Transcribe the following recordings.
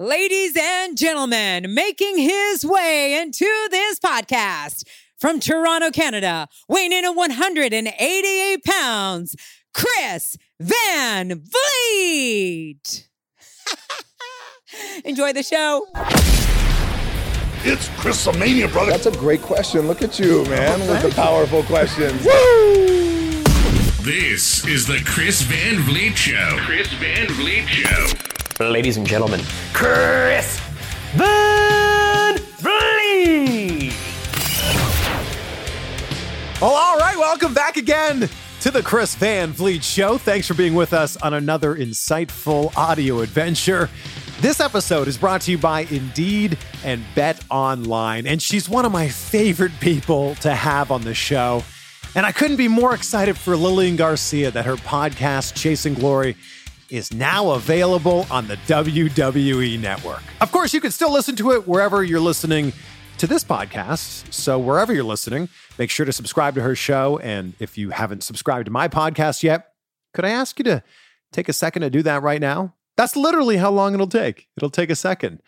Ladies and gentlemen, making his way into this podcast from Toronto, Canada, weighing in at 188 pounds, Chris Van Vliet. Enjoy the show. It's Chris Mania, brother. That's a great question. Look at you, man, with the powerful questions. Woo! This is the Chris Van Vliet Show. Chris Van Vliet Show. Ladies and gentlemen, Chris Van Vliet. Well, all right, welcome back again to the Chris Van Vliet Show. Thanks for being with us on another insightful audio adventure. This episode is brought to you by Indeed and Bet Online, and she's one of my favorite people to have on the show. And I couldn't be more excited for Lillian Garcia that her podcast, Chasing Glory, is now available on the WWE Network. Of course, you can still listen to it wherever you're listening to this podcast. So, wherever you're listening, make sure to subscribe to her show. And if you haven't subscribed to my podcast yet, could I ask you to take a second to do that right now? That's literally how long it'll take. It'll take a second.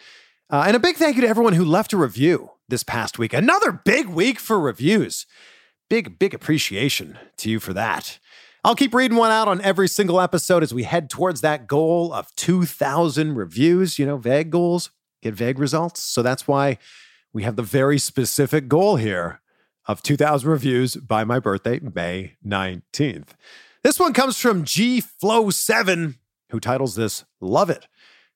Uh, and a big thank you to everyone who left a review this past week. Another big week for reviews. Big, big appreciation to you for that. I'll keep reading one out on every single episode as we head towards that goal of 2,000 reviews. You know, vague goals get vague results. So that's why we have the very specific goal here of 2,000 reviews by my birthday, May 19th. This one comes from G Flow 7 who titles this Love It.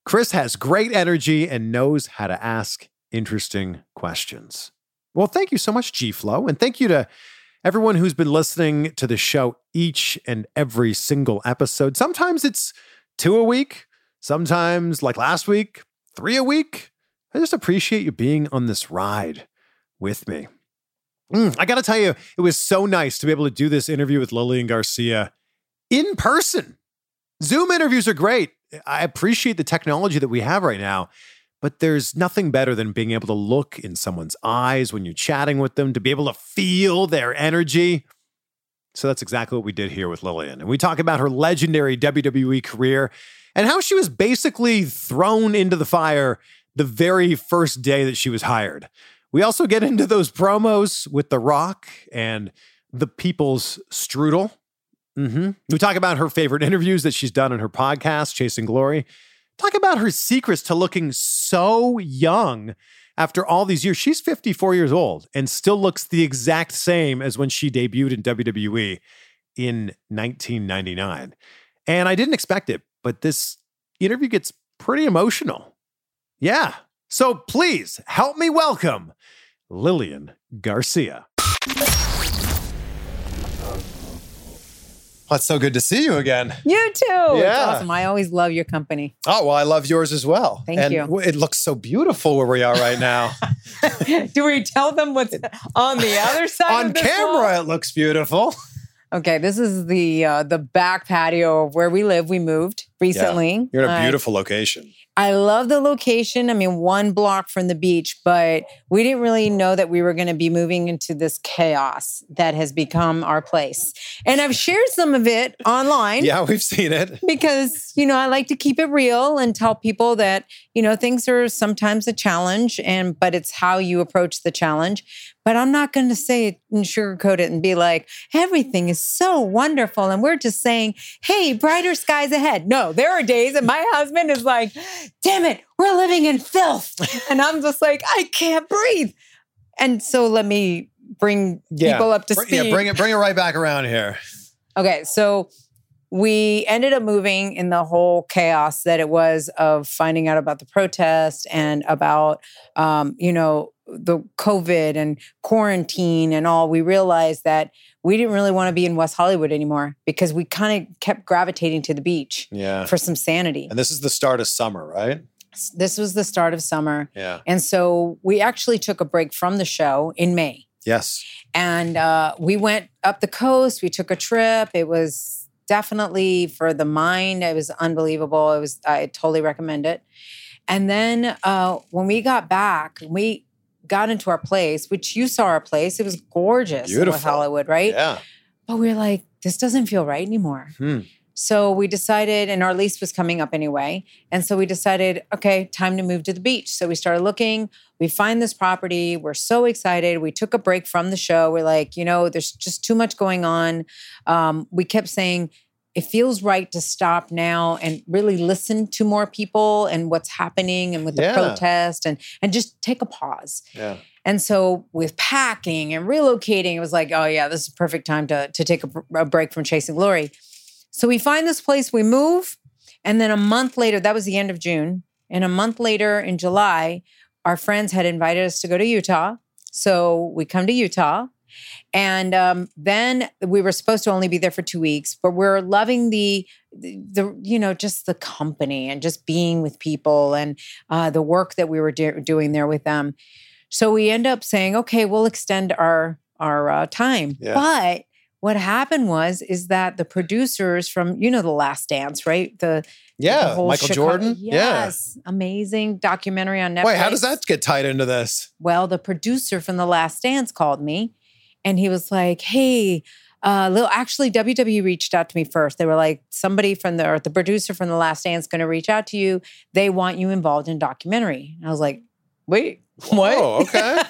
Chris has great energy and knows how to ask interesting questions. Well, thank you so much, G Flow. And thank you to everyone who's been listening to the show each and every single episode. Sometimes it's two a week, sometimes, like last week, three a week. I just appreciate you being on this ride with me. Mm, I got to tell you, it was so nice to be able to do this interview with Lillian Garcia in person. Zoom interviews are great. I appreciate the technology that we have right now, but there's nothing better than being able to look in someone's eyes when you're chatting with them, to be able to feel their energy. So that's exactly what we did here with Lillian. And we talk about her legendary WWE career and how she was basically thrown into the fire the very first day that she was hired. We also get into those promos with The Rock and the People's Strudel. Mm-hmm. We talk about her favorite interviews that she's done on her podcast, Chasing Glory. Talk about her secrets to looking so young after all these years. She's 54 years old and still looks the exact same as when she debuted in WWE in 1999. And I didn't expect it, but this interview gets pretty emotional. Yeah. So please help me welcome Lillian Garcia. Well, it's so good to see you again. You too. Yeah. It's awesome. I always love your company. Oh, well, I love yours as well. Thank and you. It looks so beautiful where we are right now. Do we tell them what's on the other side? On camera, wall? it looks beautiful. Okay, this is the uh, the back patio of where we live. We moved recently. You're in a Uh, beautiful location. I love the location. I mean, one block from the beach, but we didn't really know that we were going to be moving into this chaos that has become our place. And I've shared some of it online. Yeah, we've seen it. Because, you know, I like to keep it real and tell people that, you know, things are sometimes a challenge and but it's how you approach the challenge. But I'm not going to say it and sugarcoat it and be like, everything is so wonderful. And we're just saying, hey, brighter skies ahead. No, there are days and my husband is like, damn it, we're living in filth. And I'm just like, I can't breathe. And so let me bring Yeah. people up to speed. Yeah, bring it, bring it right back around here. Okay, so we ended up moving in the whole chaos that it was of finding out about the protest and about, um, you know, the COVID and quarantine and all. We realized that we didn't really want to be in West Hollywood anymore because we kind of kept gravitating to the beach Yeah. for some sanity. And this is the start of summer, right? This was the start of summer. Yeah. And so we actually took a break from the show in May Yes. and uh, we went up the coast. We took a trip. It was definitely for the mind. It was unbelievable. It was. I totally recommend it. And then uh, when we got back, we got into our place, which you saw our place. It was gorgeous Beautiful. Hollywood, right? Yeah. But we were like, this doesn't feel right anymore. Hmm. So we decided, and our lease was coming up anyway. And so we decided, okay, time to move to the beach. So we started looking. We find this property. We're so excited. We took a break from the show. We're like, you know, there's just too much going on. Um, we kept saying, it feels right to stop now and really listen to more people and what's happening and with the Yeah. protest and and just take a pause. Yeah. And so with packing and relocating, it was like, oh yeah, this is a perfect time to to take a, a break from chasing glory. So we find this place, we move, and then a month later, that was the end of June, and a month later in July, our friends had invited us to go to Utah. So we come to Utah. And um, then we were supposed to only be there for two weeks, but we're loving the, the, the you know, just the company and just being with people and uh, the work that we were do- doing there with them. So we end up saying, okay, we'll extend our our uh, time. Yeah. But what happened was is that the producers from you know the Last Dance, right? The the Yeah. whole Michael Chicago- Jordan. Yes, amazing documentary on Yeah. Netflix. Wait, how does that get tied into this? Well, the producer from The Last Dance called me and he was like, hey, uh, Lil, actually, WWE reached out to me first. They were like, somebody from the, or the producer from The Last Dance going to reach out to you. They want you involved in documentary. And I was like, wait, what? Oh, okay.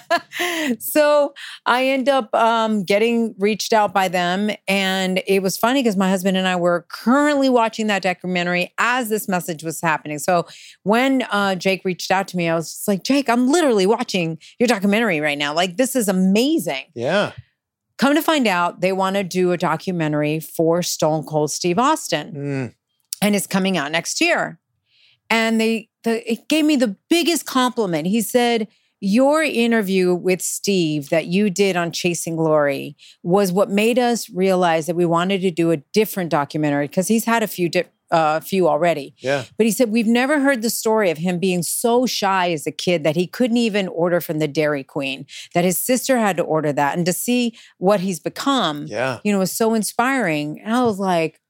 so I end up um, getting reached out by them. And it was funny because my husband and I were currently watching that documentary as this message was happening. So when uh, Jake reached out to me, I was just like, Jake, I'm literally watching your documentary right now. Like, this is amazing. Yeah. Come to find out, they want to do a documentary for Stone Cold Steve Austin Mm. and it's coming out next year. And they, the, it gave me the biggest compliment. He said, Your interview with Steve that you did on Chasing Glory was what made us realize that we wanted to do a different documentary because he's had a few, di- uh, few already. Yeah. But he said, We've never heard the story of him being so shy as a kid that he couldn't even order from the Dairy Queen, that his sister had to order that. And to see what he's become, Yeah. you know, was so inspiring. And I was like,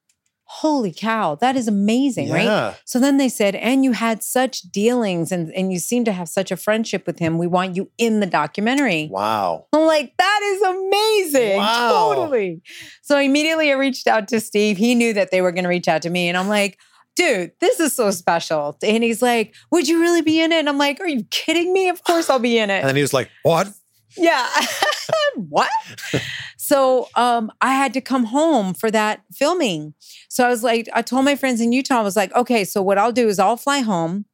Holy cow, that is amazing, right? So then they said, and you had such dealings and, and you seem to have such a friendship with him. We want you in the documentary. Wow. I'm like, that is amazing. Wow. Totally. So immediately I reached out to Steve. He knew that they were going to reach out to me. And I'm like, dude, this is so special. And he's like, would you really be in it? And I'm like, are you kidding me? Of course I'll be in it. And then he was like, what? Yeah. what? so um, I had to come home for that filming. So I was like, I told my friends in Utah, I was like, okay, so what I'll do is I'll fly home,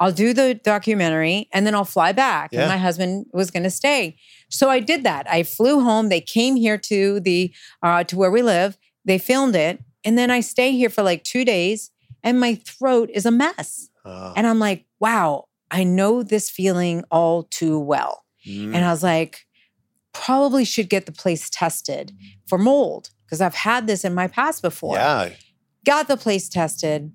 I'll do the documentary, and then I'll fly back. Yeah. And my husband was going to stay. So I did that. I flew home. They came here to the uh, to where we live. They filmed it, and then I stay here for like two days, and my throat is a mess. Uh, And I'm like, wow, I know this feeling all too well. Mm. And I was like, probably should get the place tested for mold because I've had this in my past before. yeah. Got the place tested.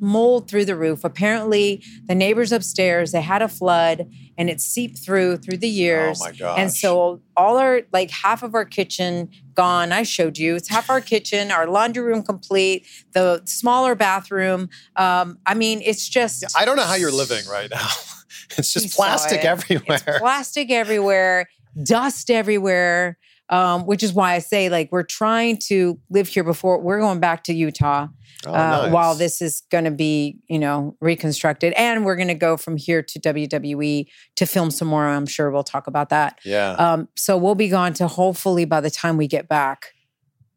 mold through the roof. Apparently, the neighbors upstairs they had a flood and it seeped through through the years. Oh my gosh. And so all our like half of our kitchen gone. I showed you. It's half our kitchen, our laundry room complete, the smaller bathroom. Um, I mean, it's just I don't know how you're living right now. It's just plastic it. everywhere. It's plastic everywhere, dust everywhere. Um, which is why I say, like, we're trying to live here before we're going back to Utah Oh, uh, nice. while this is going to be, you know, reconstructed. And we're going to go from here to WWE to film some more. I'm sure we'll talk about that. yeah. Um, so we'll be gone to hopefully by the time we get back,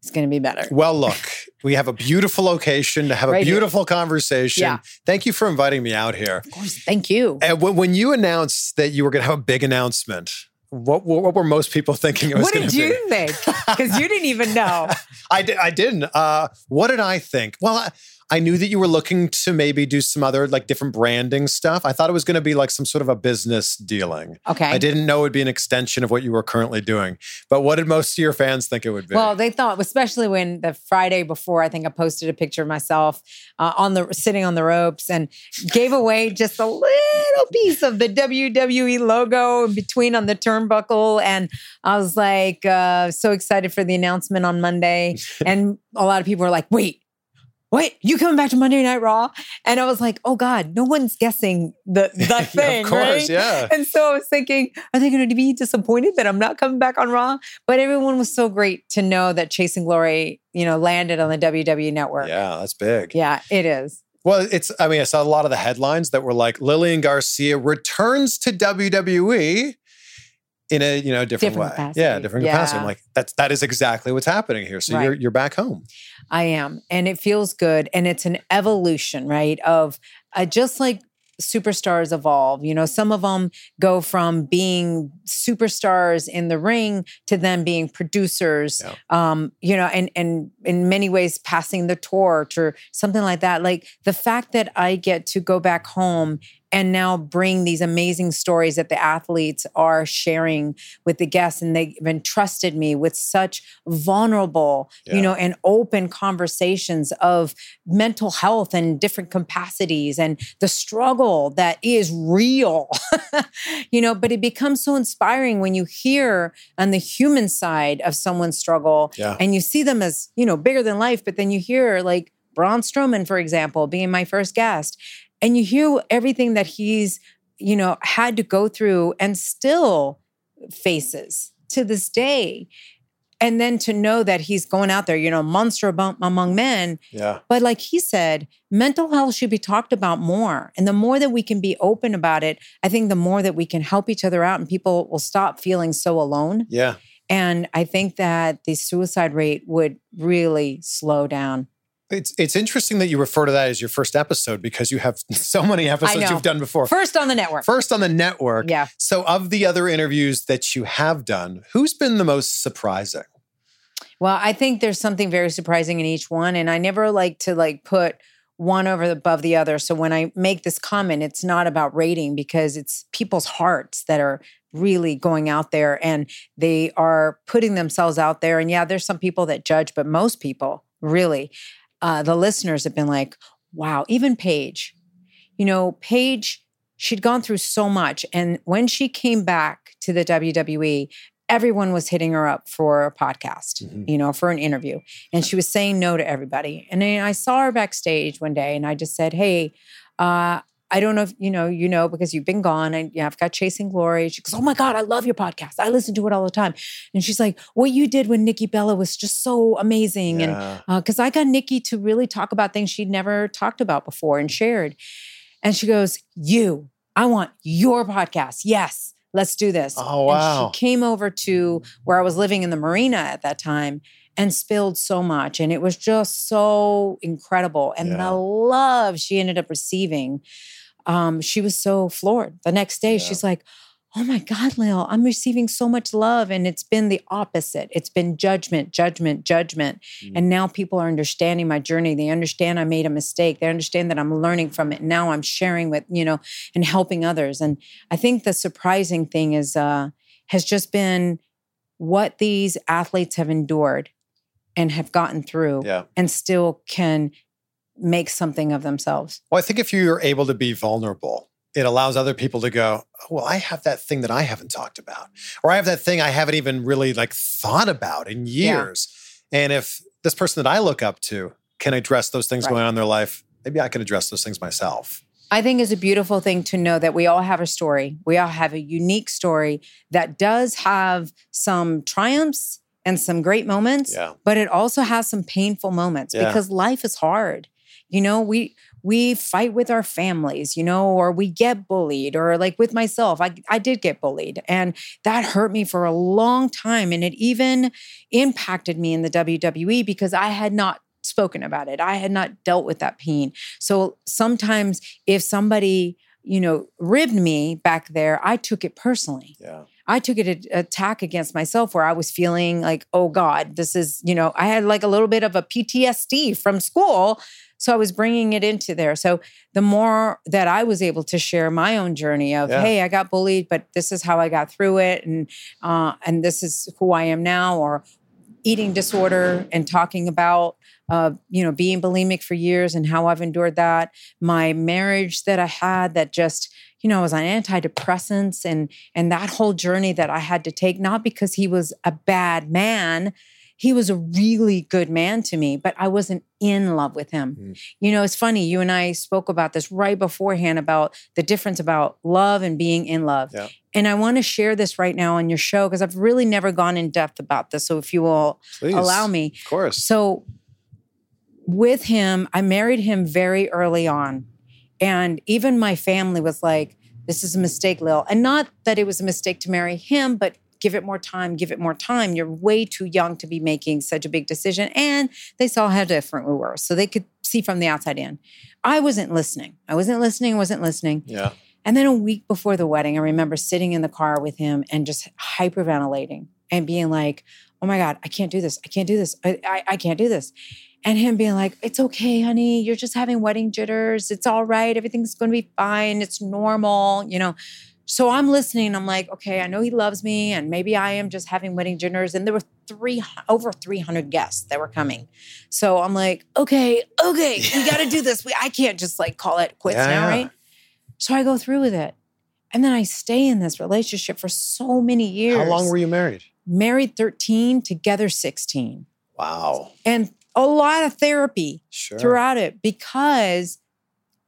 it's going to be better. Well, look, we have a beautiful location to have a Right here. beautiful conversation. Yeah. Thank you for inviting me out here. Of course, thank you. And when, when you announced that you were going to have a big announcement, what, what, what were most people thinking it was What did to be? you think? Because you didn't even know. I, did, I didn't. Uh, what did I think? Well, I, I knew that you were looking to maybe do some other like different branding stuff. I thought it was going to be like some sort of a business dealing. Okay. I didn't know it would be an extension of what you were currently doing. But what did most of your fans think it would be? Well, they thought, especially when the Friday before, I think I posted a picture of myself uh, on the sitting on the ropes and gave away just a little piece of the WWE logo in between on the turnbuckle, and I was like uh, so excited for the announcement on Monday, and a lot of people were like, "Wait." Wait, you coming back to Monday Night Raw? And I was like, oh God, no one's guessing the that thing, of course, right? yeah. And so I was thinking, are they going to be disappointed that I'm not coming back on Raw? But everyone was so great to know that Chasing Glory, you know, landed on the WWE network. yeah, that's big. Yeah, it is. Well, it's, I mean, I saw a lot of the headlines that were like Lillian Garcia returns to WWE in a, you know, different, Different way. capacity. Yeah, different capacity. I'm like, that's, that is exactly what's happening here. So Right. you're, you're back home. I am. And it feels good. And it's an evolution, right? Of uh, just like superstars evolve. You know, some of them go from being superstars in the ring to them being producers, Yeah. um, you know, and, and in many ways passing the torch or something like that. Like the fact that I get to go back home and now bring these amazing stories that the athletes are sharing with the guests and they've entrusted me with such vulnerable Yeah. you know and open conversations of mental health and different capacities and the struggle that is real you know but it becomes so inspiring when you hear on the human side of someone's struggle Yeah. and you see them as you know bigger than life but then you hear like Braun Strowman for example being my first guest and you hear everything that he's you know had to go through and still faces to this day. And then to know that he's going out there you know monster among, among men. Yeah. but like he said mental health should be talked about more. And the more that we can be open about it i think the more that we can help each other out and people will stop feeling so alone. Yeah. and i think that the suicide rate would really slow down It's it's interesting that you refer to that as your first episode because you have so many episodes you've done before. first on the network First on the network. Yeah. So of the other interviews that you have done, who's been the most surprising? Well, I think there's something very surprising in each one, and I never like to like put one over above the other. So when I make this comment, it's not about rating because it's people's hearts that are really going out there and they are putting themselves out there. And yeah, there's some people that judge, but most people really, uh, the listeners have been like, wow, even Paige, you know, Paige, she'd gone through so much. And when she came back to the WWE, everyone was hitting her up for a podcast, Mhm. you know, for an interview. And she was saying no to everybody. And then I saw her backstage one day and I just said, Hey, uh, I don't know if you know, you know, because you've been gone and yeah, I've got Chasing Glory. She goes, Oh my God, I love your podcast. I listen to it all the time. And she's like, What you did with Nikki Bella was just so amazing. And Yeah. Uh, because I got Nikki to really talk about things she'd never talked about before and shared. And she goes, You, I want your podcast. Yes, let's do this. Oh, wow. And she came over to where I was living in the marina at that time and spilled so much. And it was just so incredible. And Yeah. the love she ended up receiving, um, she was so floored. The next day, Yeah. she's like, Oh my God, Lil, I'm receiving so much love. And it's been the opposite. It's been judgment, judgment, judgment. Mm. And now people are understanding my journey. They understand I made a mistake. They understand that I'm learning from it. Now I'm sharing with, you know, and helping others. And I think the surprising thing is uh has just been what these athletes have endured and have gotten through Yeah. and still can make something of themselves. Well, I think if you're able to be vulnerable, it allows other people to go, oh, well, I have that thing that I haven't talked about, or I have that thing I haven't even really like thought about in years. Yeah. And if this person that I look up to can address those things right. going on in their life, maybe I can address those things myself. I think it's a beautiful thing to know that we all have a story. We all have a unique story that does have some triumphs and some great moments, yeah. but it also has some painful moments yeah. because life is hard. You know, we we fight with our families, you know, or we get bullied, or like with myself, I, I did get bullied. And that hurt me for a long time. And it even impacted me in the WWE because I had not spoken about it. I had not dealt with that pain. So sometimes if somebody, you know, ribbed me back there, I took it personally. Yeah. I took it an attack against myself where I was feeling like, oh God, this is, you know, I had like a little bit of a PTSD from school. So I was bringing it into there. So the more that I was able to share my own journey of, yeah. hey, I got bullied, but this is how I got through it, and uh, and this is who I am now, or eating disorder and talking about uh, you know, being bulimic for years and how I've endured that. My marriage that I had that just, you know, I was on antidepressants and and that whole journey that I had to take, not because he was a bad man. He was a really good man to me, but I wasn't in love with him. Mm. You know, it's funny. You and I spoke about this right beforehand about the difference about love and being in love. Yeah. And I want to share this right now on your show because I've really never gone in depth about this. So if you will Please. allow me. Of course. So with him, I married him very early on. And even my family was like, this is a mistake, Lil. And not that it was a mistake to marry him, but give it more time, give it more time. You're way too young to be making such a big decision. And they saw how different we were. So they could see from the outside in. I wasn't listening. I wasn't listening, wasn't listening. Yeah. And then a week before the wedding, I remember sitting in the car with him and just hyperventilating and being like, oh my God, I can't do this. I can't do this. I, I, I can't do this and him being like, It's okay, honey. You're just having wedding jitters. It's all right. Everything's going to be fine. It's normal, you know. So I'm listening. I'm like, okay, I know he loves me, and maybe I am just having wedding dinners. And there were three over 300 guests that were coming. So I'm like, okay, okay, we got to do this. We, I can't just like call it quits yeah, now, yeah. right? So I go through with it, and then I stay in this relationship for so many years. How long were you married? Married 13, together 16. Wow. And a lot of therapy sure. throughout it because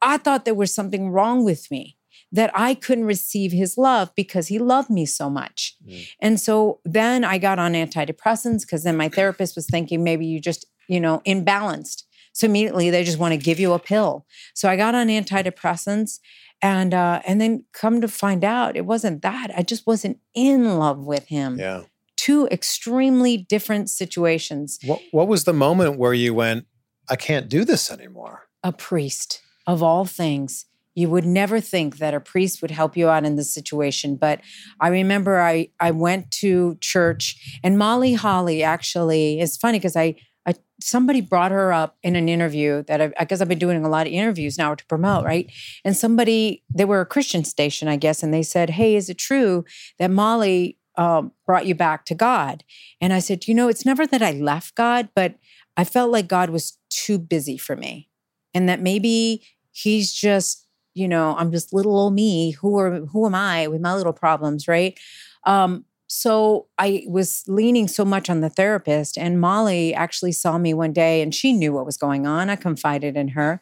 I thought there was something wrong with me that I couldn't receive his love because he loved me so much. Mm. And so then I got on antidepressants because then my therapist was thinking maybe you just, you know, imbalanced. So immediately they just want to give you a pill. So I got on antidepressants and uh and then come to find out it wasn't that. I just wasn't in love with him. Yeah two extremely different situations. What, what was the moment where you went, I can't do this anymore? A priest, of all things. You would never think that a priest would help you out in this situation. But I remember I, I went to church and Molly Holly actually, it's funny because I, I, somebody brought her up in an interview that I, I, guess I've been doing a lot of interviews now to promote, right? And somebody, they were a Christian station, I guess, and they said, Hey, is it true that Molly um, brought you back to God? And I said, you know, it's never that I left God, but I felt like God was too busy for me. And that maybe he's just, you know, I'm just little old me. Who are who am I with my little problems, right? Um, so I was leaning so much on the therapist, and Molly actually saw me one day and she knew what was going on. I confided in her,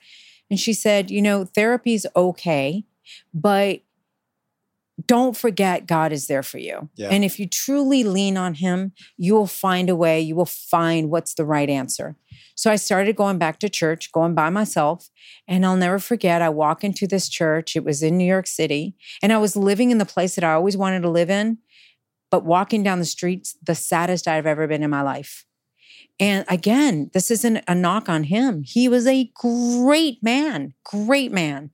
and she said, You know, therapy's okay, but don't forget God is there for you. Yeah. And if you truly lean on Him, you will find a way, you will find what's the right answer. So I started going back to church, going by myself. And I'll never forget, I walk into this church. It was in New York City. And I was living in the place that I always wanted to live in, but walking down the streets, the saddest I've ever been in my life. And again, this isn't a knock on him. He was a great man, great man.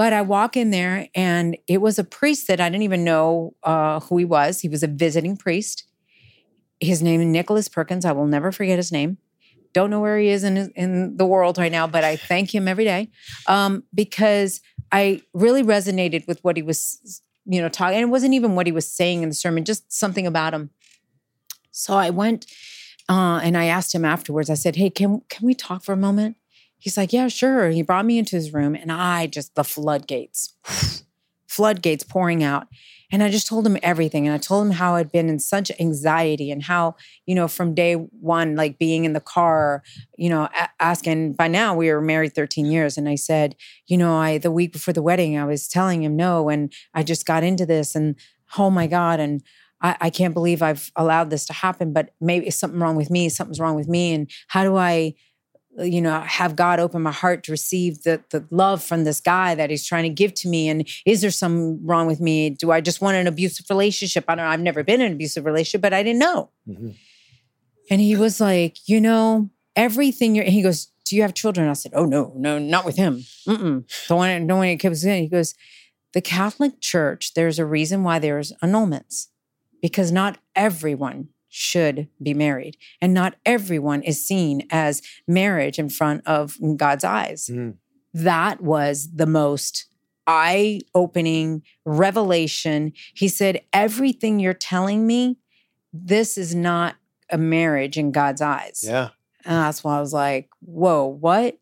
But I walk in there and it was a priest that I didn't even know uh, who he was. He was a visiting priest. His name is Nicholas Perkins. I will never forget his name. Don't know where he is in, in the world right now, but I thank him every day um, because I really resonated with what he was, you know, talking. And it wasn't even what he was saying in the sermon, just something about him. So I went uh, and I asked him afterwards. I said, "Hey, can can we talk for a moment?" He's like, Yeah, sure. He brought me into his room and I just, the floodgates, floodgates pouring out. And I just told him everything. And I told him how I'd been in such anxiety and how, you know, from day one, like being in the car, you know, asking, by now we were married 13 years. And I said, you know, I, the week before the wedding, I was telling him no. And I just got into this and, oh my God. And I, I can't believe I've allowed this to happen, but maybe it's something wrong with me. Something's wrong with me. And how do I, you know have god open my heart to receive the the love from this guy that he's trying to give to me. And is there something wrong with me? Do i just want an abusive relationship? I don't know i've never been in an abusive relationship but i didn't know. Mm-hmm. and he was like you know everything you're he goes do you have children? I said oh no no not with him. Mm-mm. don't want don't want any kids in he goes the catholic church there's a reason why there's annulments because not everyone should be married. And not everyone is seen as marriage in front of God's eyes. Mhm. That was the most eye opening revelation. He said, Everything you're telling me, this is not a marriage in God's eyes. Yeah. And that's why I was like, Whoa, what?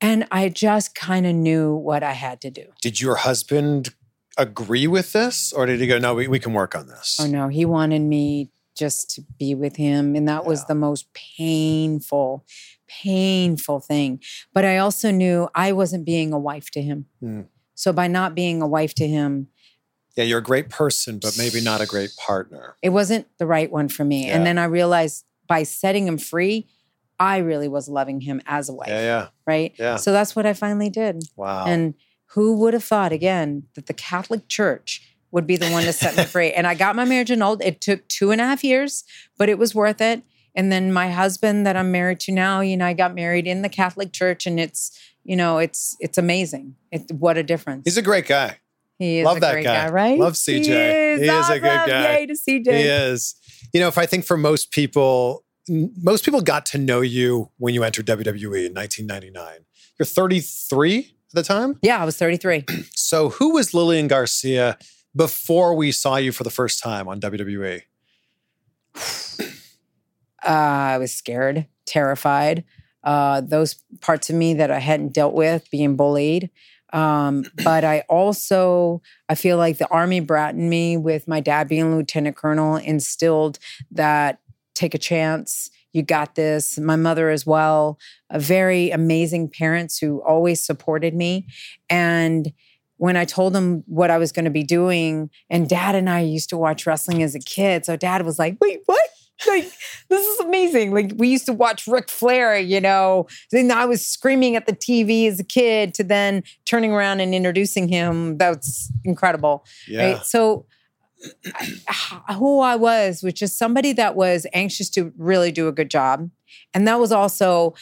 And I just kind of knew what I had to do. Did your husband agree with this, or did he go, "No, we, we can work on this"? Oh no, he wanted me just to be with him. And that was the most painful, painful thing. But I also knew I wasn't being a wife to him. Hmm. So by not being a wife to him, Yeah, you're a great person, but maybe not a great partner. it wasn't the right one for me. Yeah. And then I realized by setting him free, I really was loving him as a wife. Yeah, yeah. Right. Yeah. So that's what I finally did. Wow. And who would have thought again that the Catholic Church would be the one to set me free? And I got my marriage annulled. It took two and a half years, but it was worth it. And then my husband that I'm married to now, you know, I got married in the Catholic Church, and it's, you know, it's it's amazing. It, what a difference. He's a great guy. he is Love a that great guy. guy. right? Love CJ. He is, He is a good guy. Yay to CJ. He is. You know, if I think for most people, most people got to know you when you entered WWE in 1999. You're 33 at the time. Yeah, I was 33. So, who was Lillian Garcia before we saw you for the first time on? WWE? uh, I was scared, terrified. Uh, those parts of me that I hadn't dealt with, being bullied. Um, but I also, I feel like the army brat in me, with my dad being lieutenant colonel, instilled that take a chance. You got this. My mother as well, very amazing parents who always supported me. And when I told them what I was going to be doing, and dad and I used to watch wrestling as a kid. So dad was like, wait, what? Like, this is amazing. Like, we used to watch Ric Flair, you know. Then I was screaming at the TV as a kid to then turning around and introducing him. That's incredible. Yeah. Right. So, I- who I was, which is somebody that was anxious to really do a good job. And that was also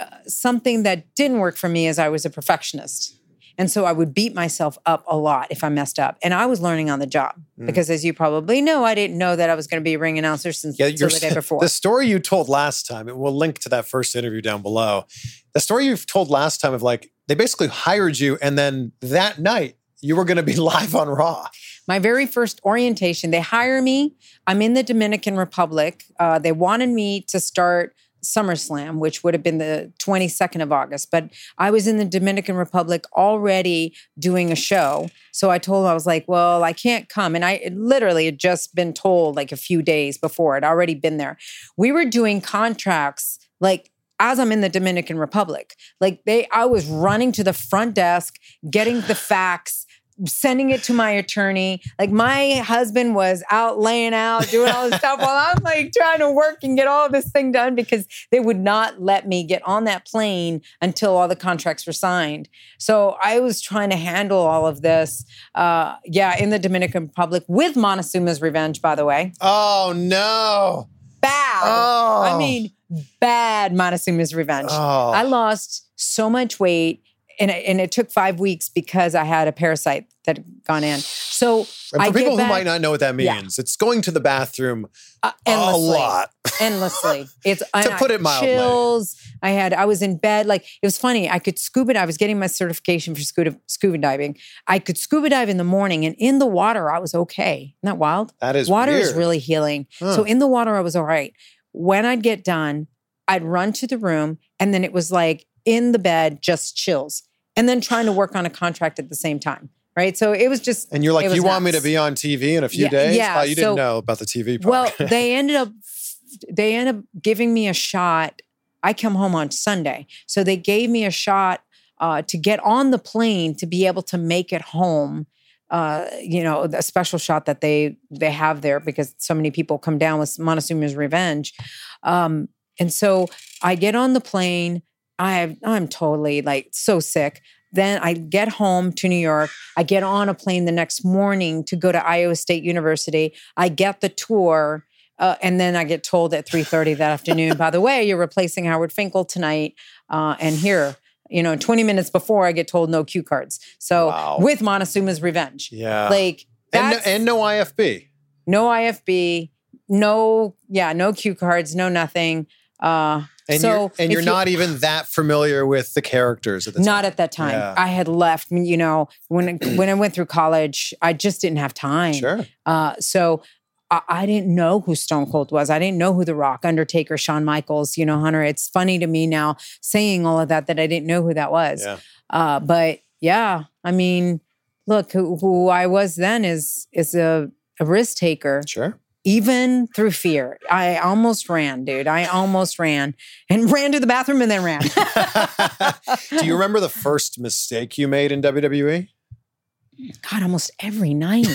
uh, something that didn't work for me as I was a perfectionist. And so I would beat myself up a lot if I messed up. And I was learning on the job Mm. because, as you probably know, I didn't know that I was going to be a ring announcer since Yeah, the day before. the story you told last time, and we'll link to that first interview down below. The story you've told last time of like they basically hired you, and then that night you were going to be live on Raw. my very first orientation, they hire me. I'm in the Dominican Republic. Uh, they wanted me to start SummerSlam, which would have been the 22nd of August. But I was in the Dominican Republic already doing a show. So I told them, I was like, well, I can't come. And I it literally had just been told like a few days before, I'd already been there. We were doing contracts like as I'm in the Dominican Republic. Like they I was running to the front desk, getting the fax, sending it to my attorney. Like my husband was out laying out, doing all this stuff while I'm like trying to work and get all this thing done because they would not let me get on that plane until all the contracts were signed. So I was trying to handle all of this. Uh, yeah, in the Dominican Republic with Montezuma's Revenge, by the way. Oh no! Bad. Oh. I mean, bad Montezuma's Revenge. Oh. I lost so much weight. And it, and it took five weeks because I had a parasite that had gone in. So And for I get people who back- might not know what that Yeah. means, it's going to the bathroom uh, a lot. endlessly. It's To put it mildly. Chills. I had. I was in bed. Like it was funny. I could scuba. I was getting my certification for scuba scuba diving. I could scuba dive in the morning, and in the water, I was okay. Isn't that wild? That is water is really healing. Huh. So in the water, I was all right. When I'd get done, I'd run to the room, and then it was like in the bed, just chills, and then trying to work on a contract at the same time. Right. So it was just. And you're like, you want me to be on TV in a few Yeah, days? yeah, Oh, you didn't so- know about the TV part. Well, they ended up they ended up giving me a shot. I come home on Sunday, so they gave me a shot uh, to get on the plane to be able to make it home. Uh, you know, a special shot that they they have there because so many people come down with Montezuma's Revenge, um, and so I get on the plane. I I'm totally like so sick. Then I get home to New York. I get on a plane the next morning to go to Iowa State University. I get the tour, uh, and then I get told at 3:30 that afternoon, by the way, you're replacing Howard Finkel tonight. Uh, and here, you know, 20 minutes before I get told no cue cards. So Wow. with Montezuma's Revenge. yeah. Like and, no, and no IFB. no IFB, no, yeah, no cue cards, no nothing. Uh And so you're, and you're you- not even that familiar with the characters at the time. not at that time. Yeah. I had left. You know, when when I went through college, I just didn't have time. Sure. Uh, so I, I didn't know who Stone Cold was. I didn't know who The Rock, Undertaker, Shawn Michaels. You know, Hunter. It's funny to me now saying all of that that I didn't know who that was. Yeah. Uh, but yeah, I mean, look, who, who I was then is is a, a risk taker Sure. Even through fear. I almost ran, dude. I almost ran and ran to the bathroom and then ran. Do you remember the first mistake you made in? WWE? God, almost every night.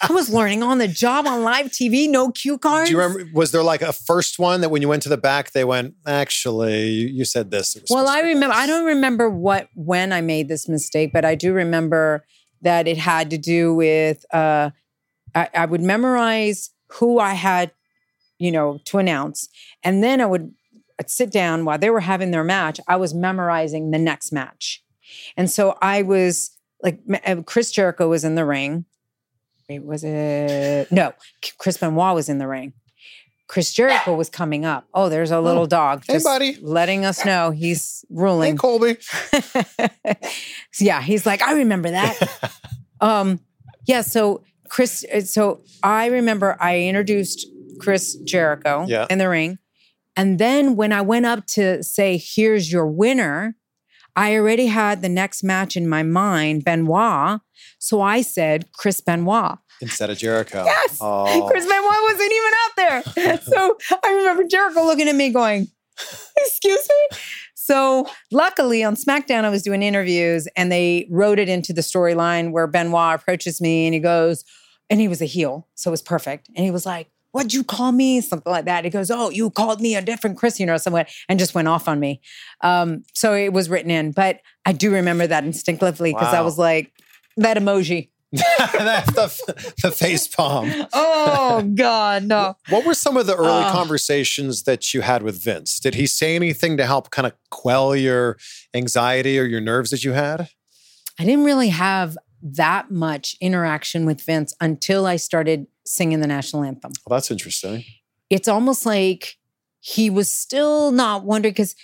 I was learning on the job on live TV, no cue cards. Do you remember? Was there like a first one that when you went to the back, they went, actually, you, said this. Well, I remember. this." I don't remember what when I made this mistake, but I do remember that it had to do with. Uh, I, I would memorize who I had, you know, to announce, and then I would I'd sit down while they were having their match. I was memorizing the next match, and so I was like, uh, Chris Jericho was in the ring. Wait, was it? No, Chris Benoit was in the ring. Chris Jericho was coming up. Oh, there's a little dog. Hey, buddy. Letting us know he's ruling. Hey. Colby. So, yeah, he's like, I remember that. um, yeah, so Chris, uh, so I remember I introduced Chris Jericho Yeah. in the ring. And then when I went up to say, here's your winner, I already had the next match in my mind, Benoit. So I said, Chris Benoit. Instead of Jericho. Yes. Oh. Chris Benoit wasn't even out there. so I remember Jericho looking at me going, Excuse me? So luckily on SmackDown, I was doing interviews and they wrote it into the storyline where Benoit approaches me and he goes, and he was a heel. So it was perfect. And he was like, What'd you call me? Something like that. He goes, Oh, you called me a different Chris, you know, somewhat, and just went off on me. Um, so it was written in. But I do remember that instinctively because I was like, that emoji. That's the, the face palm. Oh God, no. What were some of the early Uh. conversations that you had with Vince? Did he say anything to help kind of quell your anxiety or your nerves that you had? I didn't really have that much interaction with Vince until I started singing the national anthem. Well, that's interesting. It's almost like he was still not wondering because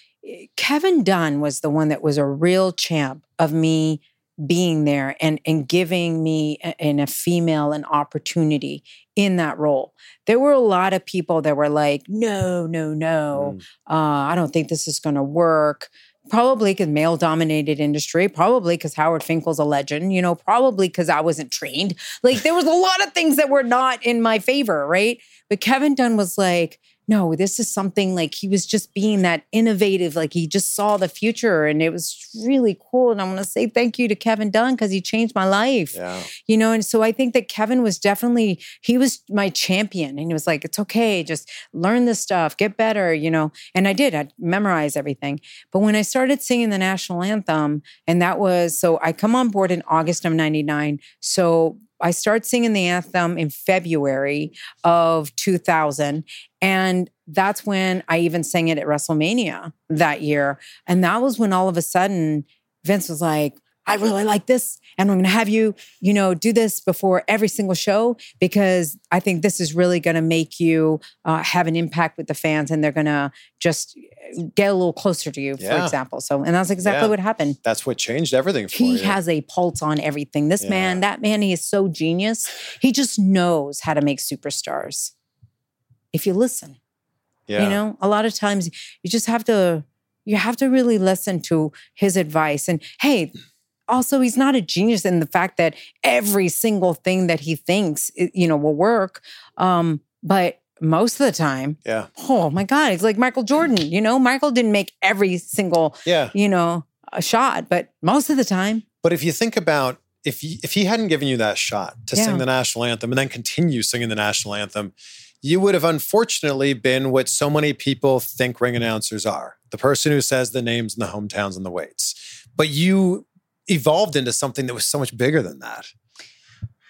Kevin Dunn was the one that was a real champ of me being there and and giving me and a female an opportunity in that role. There were a lot of people that were like, "No, no, no, uh, I don't think this is going to work." Probably because male dominated industry, probably because Howard Finkel's a legend, you know, probably because I wasn't trained. Like there was a lot of things that were not in my favor, right? But Kevin Dunn was like, no, this is something like he was just being that innovative, like he just saw the future and it was really cool. And I want to say thank you to Kevin Dunn because he changed my life Yeah. you know and so i think that kevin was definitely he was my champion and he was like it's okay just learn this stuff get better you know and i did i memorized everything but when i started singing the national anthem and that was so i come on board in august of 99 so i start singing the anthem in february of 2000 and that's when i even sang it at wrestlemania that year. And that was when all of a sudden vince was like I really like this, and I'm going to have you, you know, do this before every single show because I think this is really going to make you uh, have an impact with the fans, and they're going to just get a little closer to you, for Yeah. example. So, and that's exactly Yeah. what happened. That's what changed everything for He you. has a pulse on everything. This Yeah. man, that man, he is so genius. He just knows how to make superstars. If you listen, yeah. you know, a lot of times you just have to you have to really listen to his advice. And hey, also he's not a genius in the fact that every single thing that he thinks you know will work um but most of the time yeah. oh my god it's like michael jordan you know? Michael didn't make every single yeah. you know a shot but most of the time. But if you think about if he, if he hadn't given you that shot to Yeah. sing the national anthem and then continue singing the national anthem you would have unfortunately been what so many people think ring announcers are. The person who says the names and the hometowns and the weights. But you evolved into something that was so much bigger than that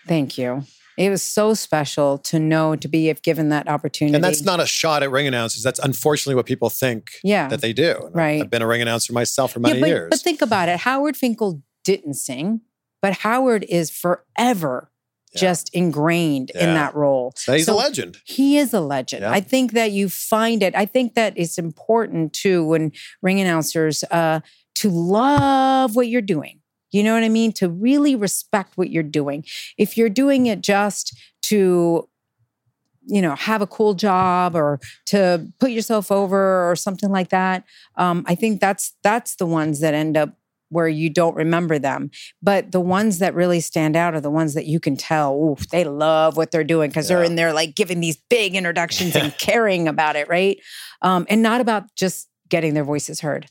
thank you it was so special to know to be if given that opportunity and that's not a shot at ring announcers that's unfortunately what people think Yeah. that they do And Right. i've been a ring announcer myself for many but, years but think about it. Howard Finkel didn't sing, but Howard is forever just ingrained in that role. So he's a legend. He is a legend. Yeah. I think that you find it. I think that it's important too when ring announcers uh, to love what you're doing. You know what I mean? To really respect what you're doing. If you're doing it just to you know have a cool job or to put yourself over or something like that um, i think that's that's the ones that end up where you don't remember them but the ones that really stand out are the ones that you can tell oof, they love what they're doing because they're in there like giving these big introductions and caring about it right um, and not about just getting their voices heard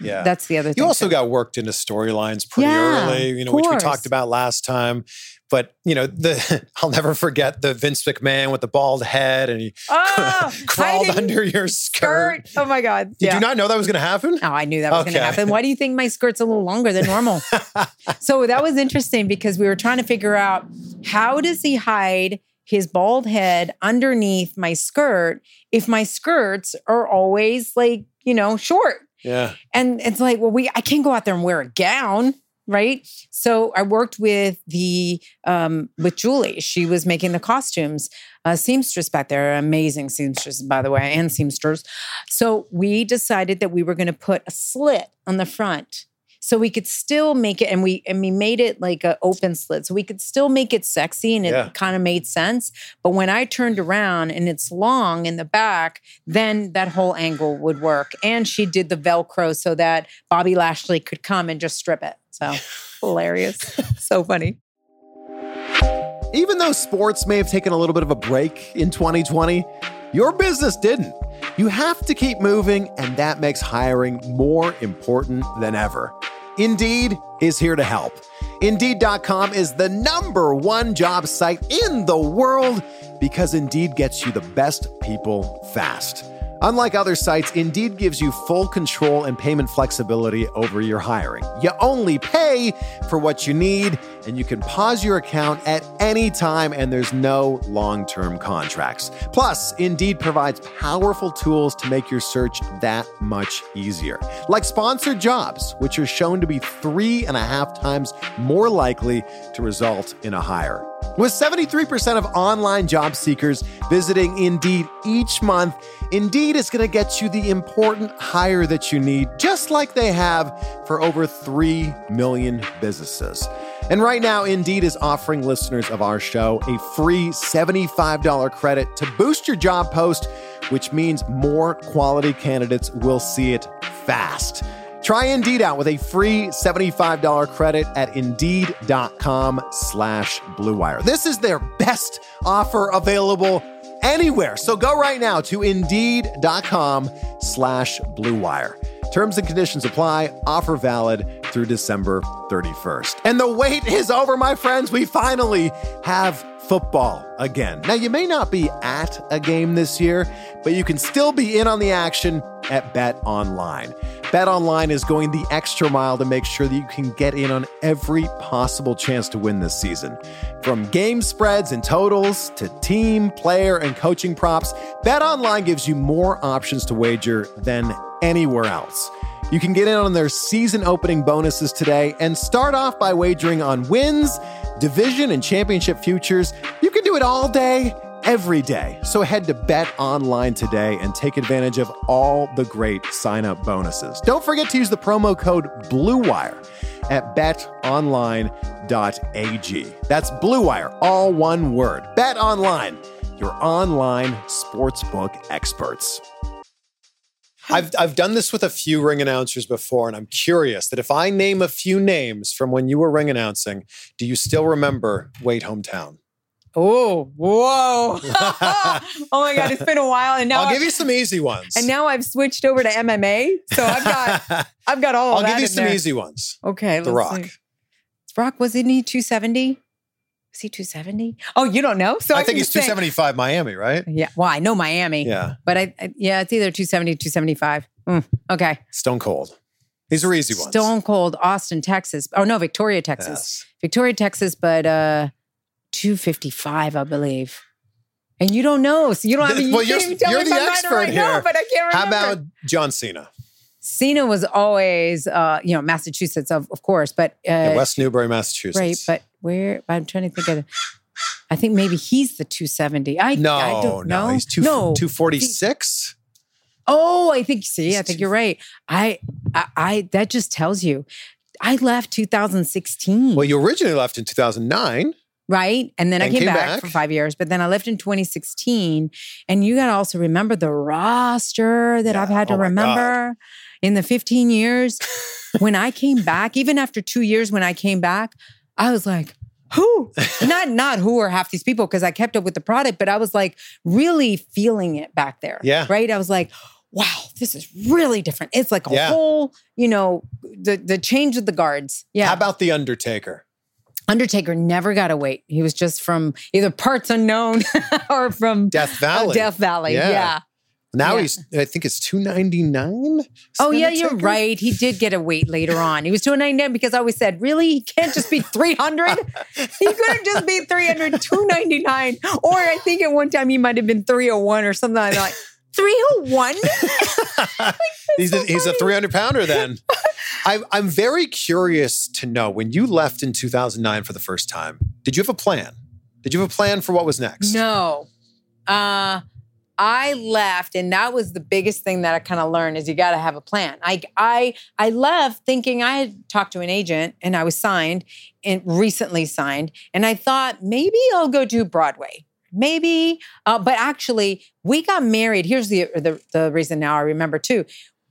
Yeah. that's the other thing You also too. got worked into storylines pretty Yeah, early, you know, which we talked about last time. But you know, the I'll never forget the Vince McMahon with the bald head and he Oh, crawled under your skirt. oh my god Did you not know that was going to happen? Oh, I knew that was going to happen. Why do you think my skirt's a little longer than normal? so that was interesting because we were trying to figure out how does he hide his bald head underneath my skirt if my skirts are always like, you know, short. Yeah. And it's like, well, we I can't go out there and wear a gown, right? So I worked with the um with Julie. She was making the costumes. Uh seamstress back there, amazing seamstress, by the way, and seamsters. So we decided that we were going to put a slit on the front. So we could still make it, and we and we made it like an open slit, so we could still make it sexy, and it Yeah. kind of made sense. But when I turned around and it's long in the back, then that whole angle would work. And she did the Velcro so that Bobby Lashley could come and just strip it. So hilarious. so funny. Even though sports may have taken a little bit of a break in 2020, your business didn't. You have to keep moving, and that makes hiring more important than ever. Indeed is here to help. Indeed.com is the number one job site in the world because Indeed gets you the best people fast. Unlike other sites, Indeed gives you full control and payment flexibility over your hiring. You only pay for what you need, and you can pause your account at any time, and there's no long term contracts. Plus, Indeed provides powerful tools to make your search that much easier, like sponsored jobs, which are shown to be three and a half times more likely to result in a hire. With 73% of online job seekers visiting Indeed each month, Indeed is going to get you the important hire that you need, just like they have for over 3 million businesses. And right now, Indeed is offering listeners of our show a free $75 credit to boost your job post, which means more quality candidates will see it fast. Try Indeed out with a free $75 credit at Indeed.com slash Blue Wire. This is their best offer available anywhere. So go right now to Indeed.com slash Blue Wire. Terms and conditions apply. Offer valid through December 31st. And the wait is over, my friends. We finally have football again. Now, you may not be at a game this year, but you can still be in on the action at Bet Online. Bet Online is going the extra mile to make sure that you can get in on every possible chance to win this season. From game spreads and totals to team, player, and coaching props, Bet Online gives you more options to wager than anywhere else. You can get in on their season opening bonuses today and start off by wagering on wins, division, and championship futures. You can do it all day, every day. So head to Bet Online today and take advantage of all the great sign up bonuses. Don't forget to use the promo code BLUEWIRE at betonline.ag. That's Blue Wire, all one word. Bet Online, your online sportsbook experts. I've I've done this with a few ring announcers before, and I'm curious that if I name a few names from when you were ring announcing, do you still remember Weight Hometown? Oh, whoa. oh my God, it's been a while. And now I'll I've- give you some easy ones. and now I've switched over to MMA. So I've got I've got all I'll give you some there. easy ones. Okay. The Rock. see. Rock, wasn't he 270? Was he 270? Oh, you don't know? So I I'm think he's just saying- 275 Miami, right? Yeah. Well, I know Miami. Yeah. But I, I yeah, it's either 270, 275. Mm, okay. Stone Cold. These are easy ones. Stone Cold, Austin, Texas. Oh no, Victoria, Texas. Yes. Victoria, Texas, but uh 255, I believe. And you don't know. So you don't have you well, you're, you're me the if I'm right or expert right. here. No, but I can't How about John Cena? Cena was always uh, you know, Massachusetts, of, of course, but uh Yeah, West Newbury, Massachusetts. right, but where I'm trying to think of I think maybe he's the 270. I no, I don't no, know. he's two, no. 246. Oh, I think. See, I think you're right. I, I, I, that just tells you, I left 2016, Well, you originally left in 2009. Right, and then I came, came back, back. for five years. But then I left in 2016, and you got to also remember the roster that I've had to Oh my God. remember in the 15 years. when I came back, even after two years, when I came back, I was like. Who? not not who are half these people because I kept up with the product, but I was like really feeling it back there. Yeah. Right. I was like, wow, this is really different. It's like a Yeah. whole, you know, the the change of the guards. Yeah. How about The Undertaker? Undertaker never got a weight. He was just from either parts unknown or from Death Valley. Oh, Death Valley. Yeah. Yeah. Now Yeah. he's, I think it's 299. Oh yeah, you're right. He did get a weight later on. He was 299 because I always said, really? He can't just be 300? he couldn't just be 300, 299. Or I think at one time he might have been 301 or something like that. Like, 301? He's, a, he's a 300 pounder then. I, I'm very curious to know when you left in 2009 for the first time, did you have a plan? Did you have a plan for what was next? No. Uh I left and that was the biggest thing that I kind of learned is you got to have a plan. I I I left thinking I had talked to an agent and I was signed and recently signed and I thought maybe I'll go do Broadway. Maybe uh, but actually we got married. Here's the, the the reason now I remember too.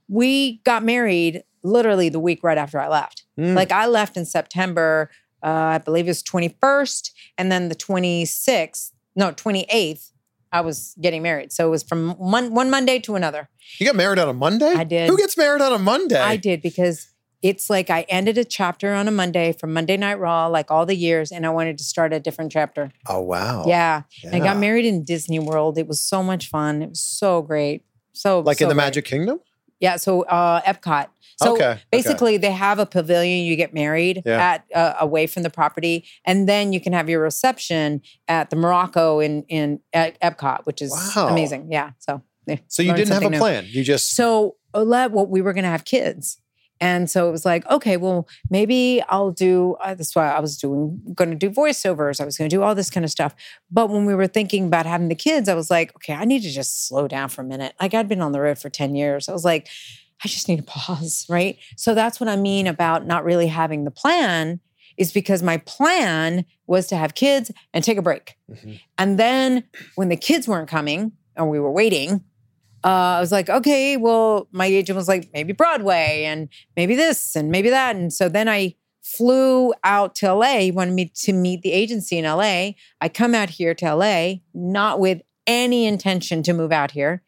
We got married literally the week right after I left. Mm. Like I left in September, uh, I believe it was 21st, and then the 26th, no, 28th, I was getting married. So it was from one, one Monday to another. You got married on a Monday? I did. Who gets married on a Monday? I did because it's like I ended a chapter on a Monday from Monday Night Raw, like all the years, and I wanted to start a different chapter. Oh, wow. Yeah. And I got married in Disney World. It was so much fun. It was so great. So Like in the great. Magic Kingdom? Yeah, so uh, Epcot. So Okay, okay. basically, they have a pavilion. You get married Yeah. at uh, away from the property, and then you can have your reception at the Morocco in in at Epcot, which is Wow. amazing. Yeah. So yeah, So you didn't have a new. plan. You just So let well, we were going to have kids. And so it was like, okay, well, maybe I'll do. Uh, that's why I was doing, going to do voiceovers. I was going to do all this kind of stuff. But when we were thinking about having the kids, I was like, okay, I need to just slow down for a minute. Like I'd been on the road for ten years. I was like, I just need to pause, right? So that's what I mean about not really having the plan. Is because my plan was to have kids and take a break. Mhm. And then when the kids weren't coming and we were waiting, uh, I was like, okay, well, my agent was like, maybe Broadway and maybe this and maybe that. And so then I flew out to LA. He wanted me to meet the agency in LA. I come out here to LA, not with any intention to move out here.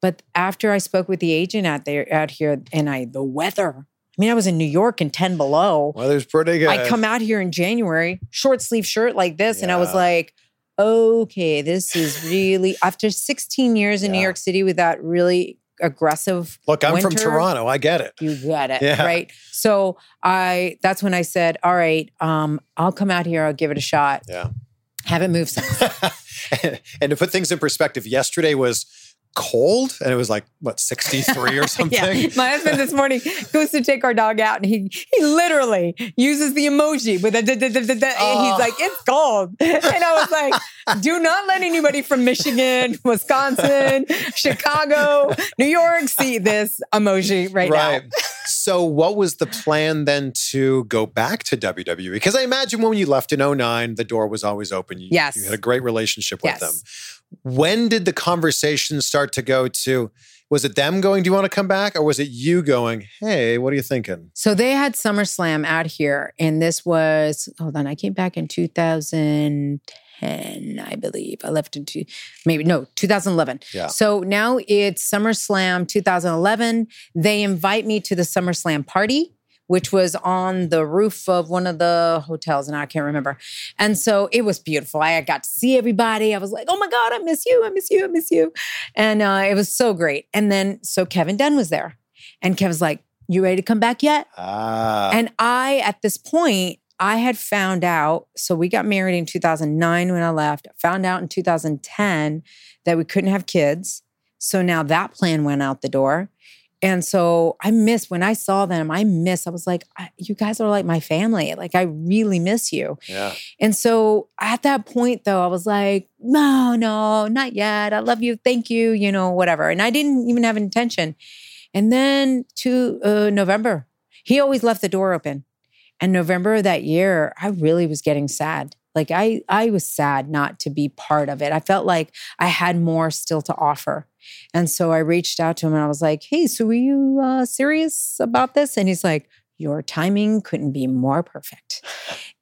But after I spoke with the agent out there out here and I the weather. I mean, I was in New York in 10 below. weather's pretty good. I come out here in January, short sleeve shirt like this, and I was like, okay, this is really after 16 years in New York City with that really aggressive. Look, I'm from Toronto. I get it. You get it, Yeah. right? So I that's when I said, all right, um, I'll come out here, I'll give it a shot. Yeah. Haven't moved since. and to put things in perspective, yesterday was cold and it was like, what, 63 or something? Yeah. My husband this morning goes to take our dog out and he he literally uses the emoji with a da, da, da, da, da, and Oh. he's like, oh. it's cold. And I was like, do not let anybody from Michigan, Wisconsin, Chicago, New York see this emoji right, Right. now. So, what was the plan then to go back to WWE? Because I imagine when you left in 09, the door was always open. You, Yes. You had a great relationship with Yes. them. When did the conversation start to go to, was it them going, do you want to come back? Or was it you going, hey, what are you thinking? So they had SummerSlam out here, and this was hold on. I came back in 2010, I believe. I left in two, maybe no, 2011. Yeah. So now it's SummerSlam 2011. They invite me to the SummerSlam party. Which was on the roof of one of the hotels, and I can't remember. And so it was beautiful. I got to see everybody. I was like, "Oh my god, I miss you! I miss you! I miss you!" And uh, it was so great. And then so Kevin Dunn was there, and Kevin's like, "You ready to come back yet?" Ah. And I, at this point, I had found out. So we got married in 2009 when I left. Found out in 2010 that we couldn't have kids. So now that plan went out the door. And so I miss when I saw them, I miss, I was like, I, you guys are like my family. Like, I really miss you. yeah. And so at that point, though, I was like, no, no, not yet. I love you. Thank you. You know, whatever. And I didn't even have an intention. And then to uh, November, he always left the door open. And November of that year, I really was getting sad. Like I, I was sad not to be part of it. I felt like I had more still to offer. And so I reached out to him and I was like, hey, so are you uh, serious about this? And he's like, your timing couldn't be more perfect.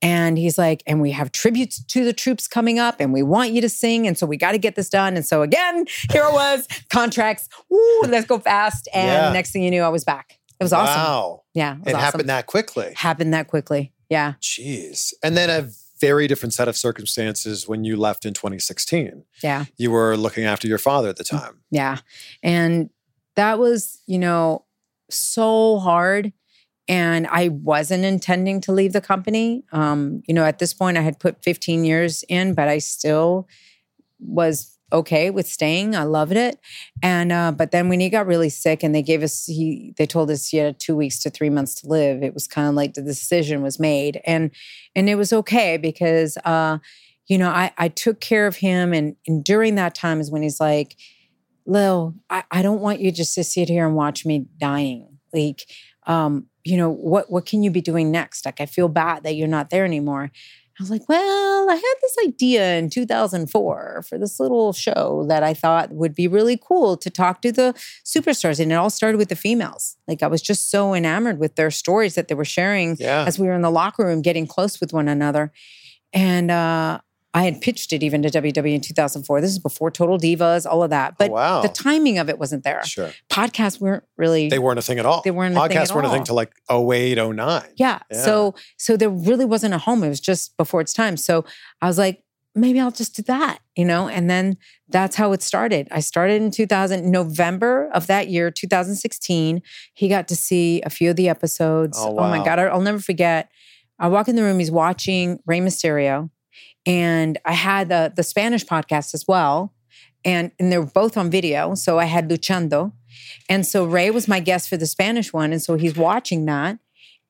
And he's like, and we have tributes to the troops coming up and we want you to sing. And so we got to get this done. And so again, here it was contracts. Woo, let's go fast. And Yeah. next thing you knew, I was back. It was awesome. Wow. Yeah. It, It awesome. happened that quickly. Happened that quickly. Yeah. Jeez. And then a very different set of circumstances when you left in 2016. Yeah. You were looking after your father at the time. Yeah. And that was, you know, so hard. And I wasn't intending to leave the company. Um, you know, at this point, I had put 15 years in, but I still was okay with staying. I loved it. And uh, but then when he got really sick and they gave us he they told us he had two weeks to three months to live, it was kind of like the decision was made. And and it was okay because uh, you know, I, I took care of him and, and during that time is when he's like, Lil, I, I don't want you just to sit here and watch me dying. Like, um, you know, what what can you be doing next? Like, I feel bad that you're not there anymore. I was like, well, I had this idea in 2004 for this little show that I thought would be really cool to talk to the superstars. And it all started with the females. Like, I was just so enamored with their stories that they were sharing Yeah. as we were in the locker room getting close with one another. And uh, I had pitched it even to WWE in 2004. This is before Total Divas, all of that. Oh, but Oh, wow. the timing of it wasn't there. Sure. Podcasts weren't really. They weren't a thing at all. They weren't a Podcasts thing at weren't a thing all. till like 08, 09. Yeah. Yeah. So so there really wasn't a home. It was just before its time. So I was like, maybe I'll just do that, you know? And then that's how it started. I started in 2000 November of that year, 2016. He got to see a few of the episodes. Oh, my god, I'll never forget. I walk in the room, he's watching Rey Mysterio, and I had the the Spanish podcast as well. And, and they were both on video. So I had Luchando. And so Rey was my guest for the Spanish one. And so he's watching that.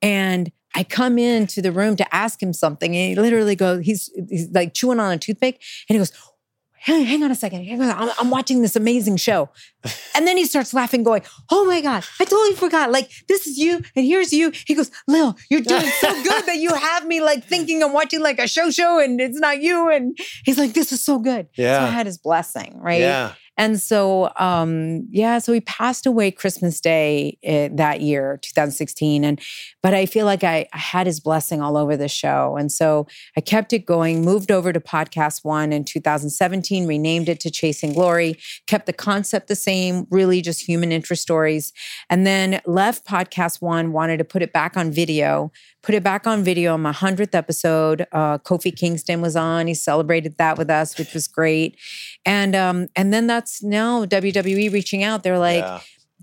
And I come into the room to ask him something. And he literally goes, he's, he's like chewing on a toothpick. And he goes, Hang, hang on a second. Hang on. I'm, I'm watching this amazing show. And then he starts laughing, going, Oh my God, I totally forgot. Like, this is you, and here's you. He goes, Lil, you're doing so good that you have me like thinking I'm watching like a show show and it's not you. And he's like, This is so good. Yeah. So. I had his blessing, right? Yeah. And so, um, yeah, so he passed away Christmas Day eh, that year, 2016. And but I feel like I, I had his blessing all over the show, and so I kept it going. Moved over to Podcast One in 2017, renamed it to Chasing Glory, kept the concept the same, really just human interest stories, and then left Podcast One. Wanted to put it back on video. Put it back on video on my hundredth episode. Uh, Kofi Kingston was on. He celebrated that with us, which was great. And um, and then that's now WWE reaching out. They're like, Yeah.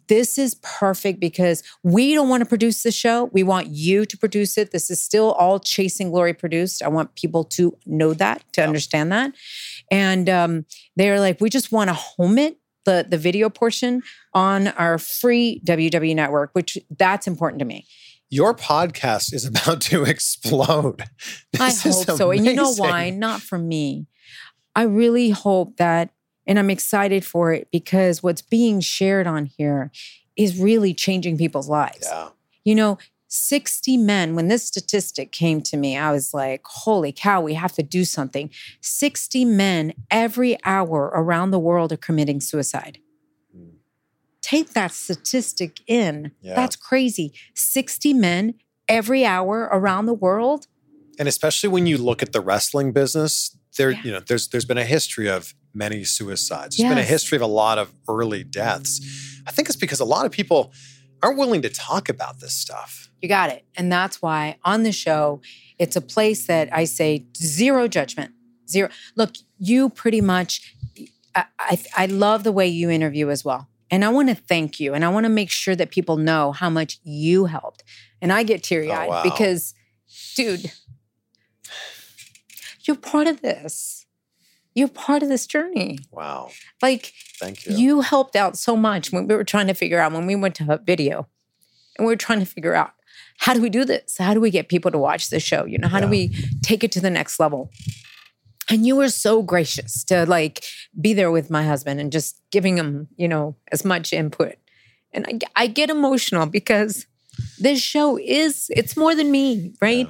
this is perfect because we don't want to produce the show. We want you to produce it. This is still all Chasing Glory produced. I want people to know that, to understand that. And um, they're like, we just want to home it, the the video portion on our free WWE network, which that's important to me. Your podcast is about to explode. I This is hope so. And you know why? Not for me. I really hope that, and I'm excited for it because what's being shared on here is really changing people's lives. Yeah. You know, 60 men, when this statistic came to me, I was like, holy cow, we have to do something. 60 men every hour around the world are committing suicide. Take that statistic in. Yeah. That's crazy. 60 men every hour around the world. And especially when you look at the wrestling business, there, you know, there's there's been a history of many suicides. There's been a history of a lot of early deaths. I think it's because a lot of people aren't willing to talk about this stuff. You got it. And that's why on the show, it's a place that I say zero judgment. Zero. Look, you pretty much, I, I, I love the way you interview as well. And I want to thank you. And I want to make sure that people know how much you helped. And I get teary oh, eyed Oh, wow. because, dude, you're part of this. You're part of this journey. Wow. Like, Thank you. you helped out so much when we were trying to figure out when we went to video and we were trying to figure out how do we do this? How do we get people to watch the show? You know, how do we take it to the next level? And you were so gracious to like be there with my husband and just giving him, you know, as much input. And I, I get emotional because this show is, it's more than me, right?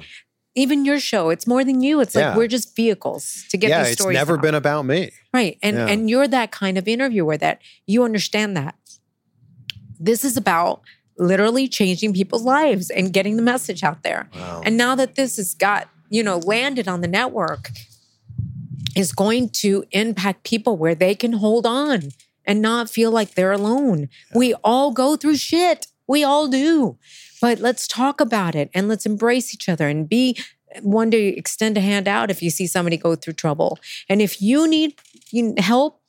Even your show, it's more than you. It's like we're just vehicles to get yeah, these stories. it's never out. been about me. Right. And Yeah. and you're that kind of interviewer that you understand that. This is about literally changing people's lives and getting the message out there. Wow. And now that this has got, you know, landed on the network is going to impact people where they can hold on and not feel like they're alone. We all go through shit. We all do. But let's talk about it and let's embrace each other and be one to extend a hand out if you see somebody go through trouble. And if you need you- help,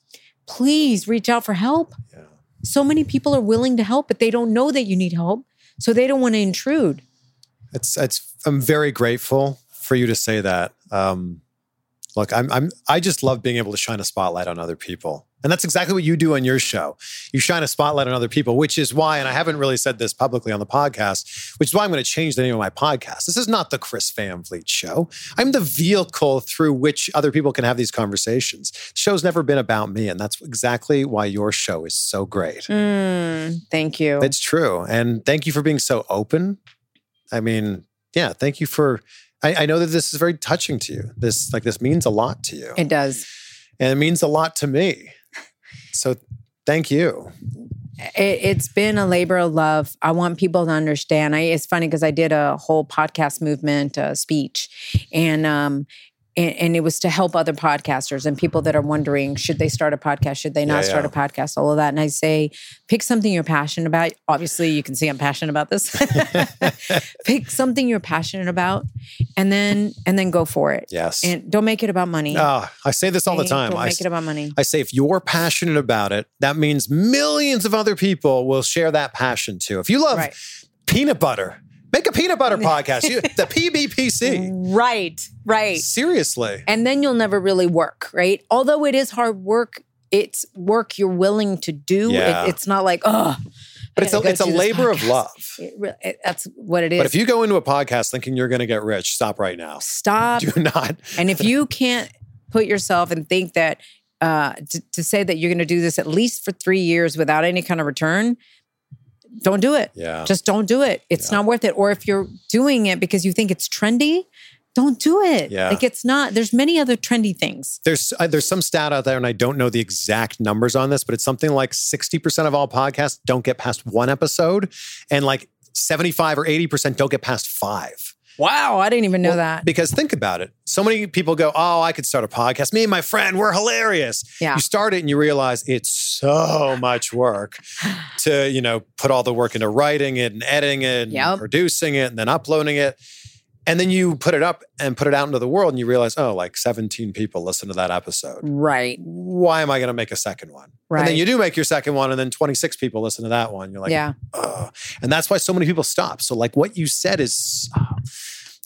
please reach out for help. Yeah. So many people are willing to help, but they don't know that you need help. So they don't want to intrude. It's it's I'm very grateful for you to say that. Um, look, I'm I'm I just love being able to shine a spotlight on other people. And that's exactly what you do on your show. You shine a spotlight on other people, which is why, and I haven't really said this publicly on the podcast, which is why I'm going to change the name of my podcast. This is not the Chris Van Vliet show. I'm the vehicle through which other people can have these conversations. The show's never been about me, and that's exactly why your show is so great. Mm, thank you. It's true. And thank you for being so open. I mean, yeah, thank you for I, I know that this is very touching to you. This like this means a lot to you. It does. And it means a lot to me. So thank you. It, it's been a labor of love. I want people to understand. I, it's funny because I did a whole podcast movement uh, speech, and um, and, and it was to help other podcasters and people that are wondering should they start a podcast, should they not Yeah, start yeah. a podcast, all of that. And I say, pick something you're passionate about. Obviously, you can see I'm passionate about this. pick something you're passionate about, and then and then go for it. Yes. And don't make it about money. Ah, I say this all the time. Don't I, make it about money. I say if you're passionate about it, that means millions of other people will share that passion too. If you love Right. peanut butter, make a peanut butter podcast. You, the PBPC. Right. Right. Seriously. and then you'll never really work, right? Although it is hard work, it's work you're willing to do. It- it's not like, oh, But it's a, it's a labor of love. It it- that's what it is. But if you go into a podcast thinking you're going to get rich, stop right now. stop, Do not. and if you can't put yourself and think that uh, to, to say that you're going to do this at least for three years without any kind of return, don't do it. Yeah. Just don't do it. It's not worth it. Or if you're doing it because you think it's trendy, don't do it. Yeah. Like it's not. There's many other trendy things. There's uh, there's some stat out there, and I don't know the exact numbers on this, but it's something like 60% of all podcasts don't get past one episode, and like 75 or 80% don't get past five. Wow, I didn't even know Well, that. Because think about it. So many people go, Oh, I could start a podcast. Me and my friend, we're hilarious. Yeah. You start it and you realize it's so much work to, you know, put all the work into writing it and editing it and Yep. producing it and then uploading it. And then you put it up and put it out into the world and you realize, oh, like 17 people listen to that episode. Right. Why am I going to make a second one? Right. And then you do make your second one and then 26 people listen to that one. You're like, yeah. Ugh. And that's why so many people stop. So, like, what you said is, oh,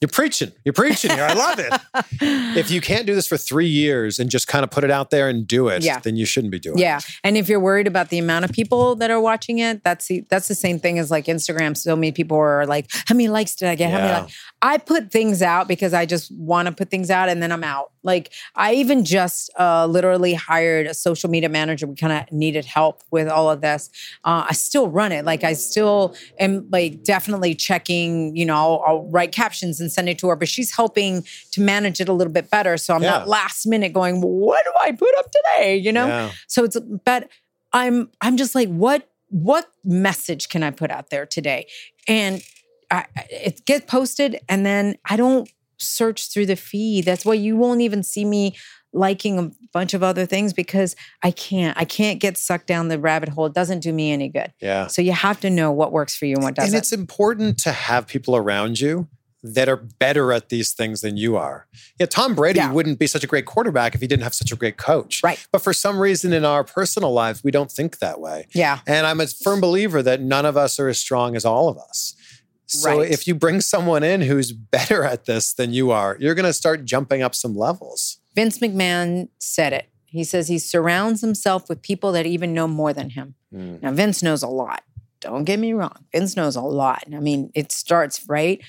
you're preaching. You're preaching here. I love it. if you can't do this for three years and just kind of put it out there and do it, Yeah. then you shouldn't be doing Yeah, it. Yeah. And if you're worried about the amount of people that are watching it, that's the that's the same thing as like Instagram. So many people are like, "How many likes did I get? How many?" Yeah. I put things out because I just want to put things out, and then I'm out. Like I even just uh, literally hired a social media manager. We kind of needed help with all of this. Uh, I still run it. Like I still am like definitely checking. You know, I'll, I'll write captions and send it to her, but she's helping to manage it a little bit better. So I'm Yeah. not last minute going, what do I put up today? You know. Yeah. So it's but I'm I'm just like what what message can I put out there today? And I, it gets posted and then I don't search through the feed. That's why you won't even see me liking a bunch of other things because I can't. I can't get sucked down the rabbit hole. It doesn't do me any good. Yeah. So you have to know what works for you and what doesn't. And it's important to have people around you that are better at these things than you are. Yeah, Tom Brady Yeah. wouldn't be such a great quarterback if he didn't have such a great coach. Right. But for some reason in our personal lives, we don't think that way. yeah. And I'm a firm believer that none of us are as strong as all of us. So Right. if you bring someone in who's better at this than you are, you're going to start jumping up some levels. Vince McMahon said it. He says he surrounds himself with people that even know more than him. Mm. Now, Vince knows a lot. Don't get me wrong. Vince knows a lot. I mean, it starts right,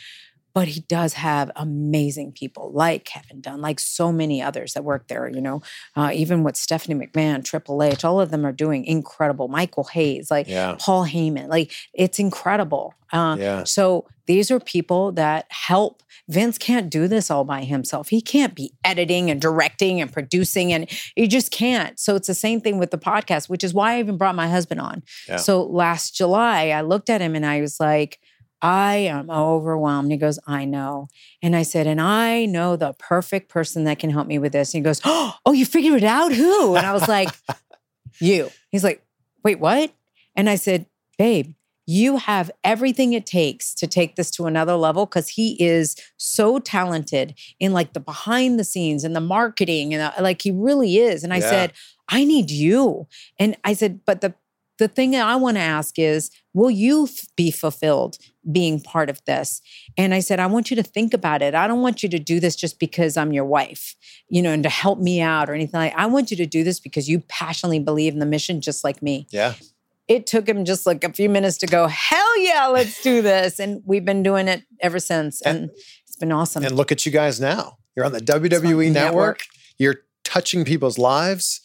but he does have amazing people like Kevin Dunn, like so many others that work there. You know, uh, even with Stephanie McMahon, Triple H, all of them are doing incredible. Michael Hayes, like Yeah. Paul Heyman, like it's incredible. Uh, Yeah. So these are people that help. Vince can't do this all by himself. He can't be editing and directing and producing, and he just can't. So it's the same thing with the podcast, which is why I even brought my husband on. Yeah. So last July, I looked at him and I was like, I am overwhelmed. He goes, I know. And I said, and I know the perfect person that can help me with this. And he goes, Oh, you figured it out? Who? And I was like, You. He's like, Wait, what? And I said, Babe, you have everything it takes to take this to another level because he is so talented in like the behind the scenes and the marketing and uh, like he really is. And I Yeah. said, I need you. And I said, but the the thing that I want to ask is, will you be fulfilled being part of this? And I said, I want you to think about it. I don't want you to do this just because I'm your wife, you know, and to help me out or anything like. I want you to do this because you passionately believe in the mission, just like me Yeah. it took him just like a few minutes to go, hell yeah, let's do this. And we've been doing it ever since. And it's been awesome. And look at you guys now. You're on the WWE network. network. You're touching people's lives.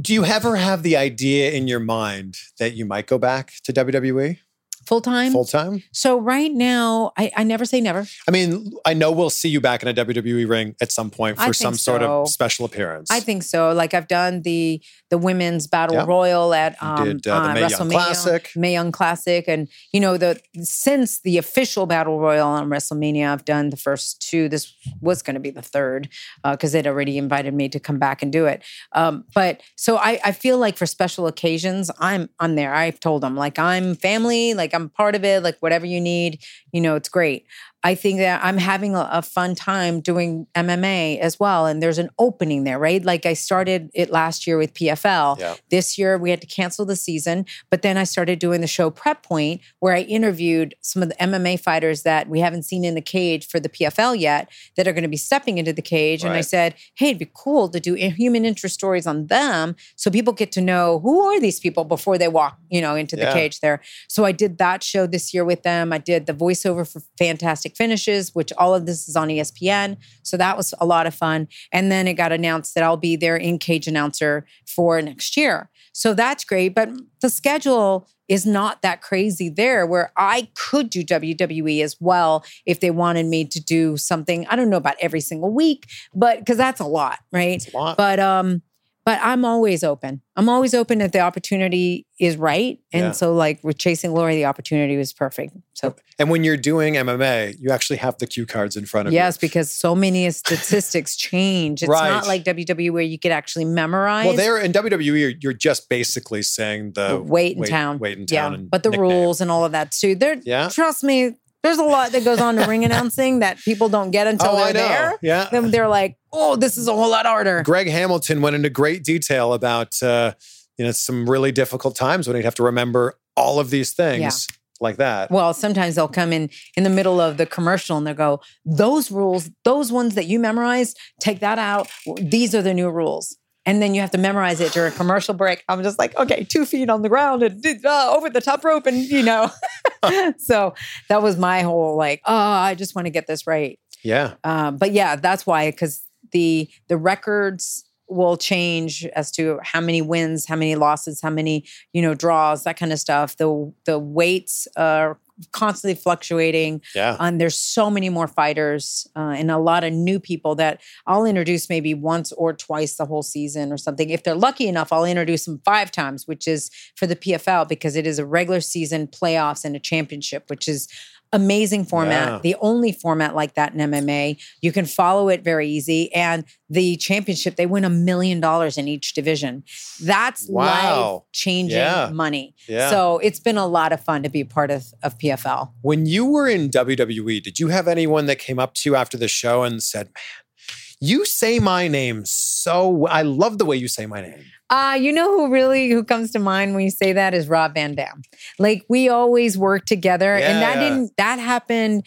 Do you ever have the idea in your mind that you might go back to WWE Full time. full time? So right now, I, I never say never. I mean, I know we'll see you back in a WWE ring at some point for some sort of special appearance. I think so. Like I've done the the women's battle Yeah. royal at um, did, uh, the uh, Young WrestleMania, Classic. Mae Young Classic, and you know the since the official battle royal on WrestleMania, I've done the first two. This was going to be the third because they'd already invited me to come back and do it. Um, but so I, I feel like for special occasions, I'm I'm there. I've told them like I'm family, like I'm part of it, like whatever you need, you know, it's great. I think that I'm having a, a fun time doing MMA as well. And there's an opening there, right? Like I started it last year with PFL. Yeah. This year we had to cancel the season, but then I started doing the show Prep Point, where I interviewed some of the MMA fighters that we haven't seen in the cage for the PFL yet that are going to be stepping into the cage. And I said, hey, it'd be cool to do human interest stories on them so people get to know who are these people before they walk, you know, into the Yeah. cage there. So I did that show this year with them. I did the voiceover for Fantastic Finishes, which all of this is on ESPN. So that was a lot of fun. And then it got announced that I'll be their in cage announcer for next year. So that's great. But the schedule is not that crazy there where I could do WWE as well if they wanted me to do something. I don't know about every single week, but because that's a lot, right? It's a lot. But um, but I'm always open. I'm always open if the opportunity is right. And Yeah. so like with Chasing Glory, the opportunity was perfect. So and when you're doing MMA, you actually have the cue cards in front of yes, you. Yes, because so many statistics change. It's Right. not like WWE where you could actually memorize. Well, there in WWE, you're, just basically saying the weight in town. weight in yeah. town, and but the nickname. rules and all of that too. There, Yeah. trust me, there's a lot that goes on to ring announcing that people don't get until Oh, they're I know. there. Yeah. Then they're like, oh, this is a whole lot harder. Greg Hamilton went into great detail about uh, you know some really difficult times when he'd have to remember all of these things Yeah. like that. Well, sometimes they'll come in in the middle of the commercial and they'll go, those rules, those ones that you memorized, take that out. These are the new rules. And then you have to memorize it during a commercial break. I'm just like, okay, two feet on the ground and uh, over the top rope. And, you know, so that was my whole like, oh, I just want to get this right. yeah. Um, but yeah, that's why, because the the records will change as to how many wins, how many losses, how many you know draws, that kind of stuff. The the weights are constantly fluctuating. Yeah. And there's so many more fighters uh, and a lot of new people that I'll introduce maybe once or twice the whole season or something. If they're lucky enough, I'll introduce them five times, which is for the PFL because it is a regular season, playoffs, and a championship, which is amazing format. Yeah. The only format like that in MMA. You can follow it very easy. And the championship, they win a million dollars in each division. That's Wow. life changing Yeah. money. Yeah. So it's been a lot of fun to be a part of, of PFL. When you were in WWE, did you have anyone that came up to you after the show and said, "Man, you say my name so I love the way you say my name." Uh, you know who really who comes to mind when you say that is Rob Van Dam. Like we always work together, and that Yeah. didn't that happened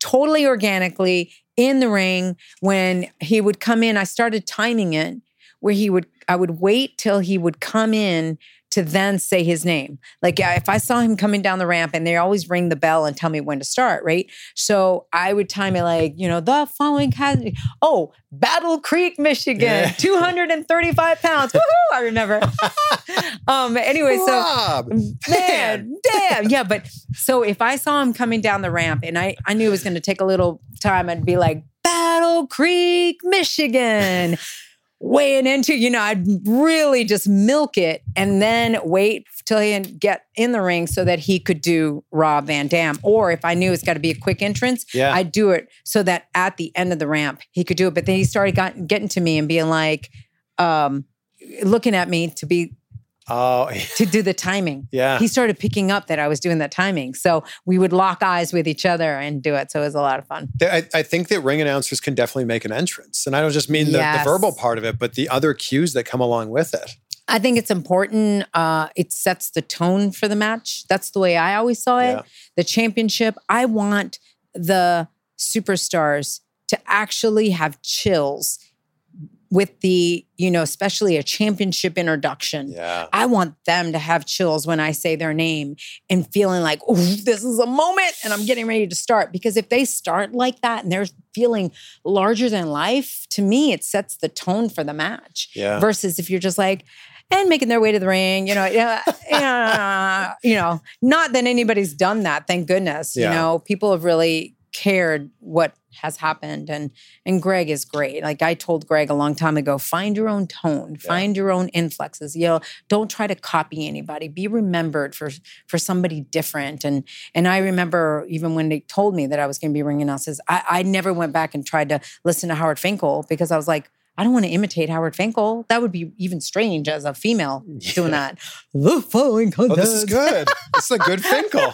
totally organically in the ring when he would come in. I started timing it where he would I would wait till he would come in to then say his name. Like if I saw him coming down the ramp and they always ring the bell and tell me when to start, right? So I would time it like, you know, the following has oh, Battle Creek, Michigan, Yeah. 235 pounds. Woohoo! I remember. um anyway, so Rob, man, damn. Yeah, but so if I saw him coming down the ramp and I, I knew it was going to take a little time, I'd be like, Battle Creek, Michigan. Weighing into, you know, I'd really just milk it and then wait till he get in the ring so that he could do Rob Van Dam. Or if I knew it's got to be a quick entrance, Yeah. I'd do it so that at the end of the ramp he could do it. But then he started got, getting to me and being like, um, looking at me to be Oh, to do the timing. yeah. He started picking up that I was doing that timing. So we would lock eyes with each other and do it. So it was a lot of fun. I, I think that ring announcers can definitely make an entrance. And I don't just mean the, the verbal part of it, but the other cues that come along with it. I think it's important. Uh, it sets the tone for the match. That's the way I always saw it. Yeah. The championship, I want the superstars to actually have chills with the, you know, especially a championship introduction. Yeah. I want them to have chills when I say their name and feeling like, oh, this is a moment and I'm getting ready to start. Because if they start like that and they're feeling larger than life, to me, it sets the tone for the match. Yeah. Versus if you're just like, and making their way to the ring, you know, yeah, you know, not that anybody's done that, thank goodness. Yeah. You know, people have really cared what has happened and and Greg is great. Like I told Greg a long time ago, find your own tone, find your own inflexes. You know, don't try to copy anybody. Be remembered for for somebody different. And and I remember even when they told me that I was going to be ringing announcers, I, I never went back and tried to listen to Howard Finkel because I was like, I don't want to imitate Howard Finkel. That would be even strange as a female doing that. The following Oh, this is good. this is a good Finkel.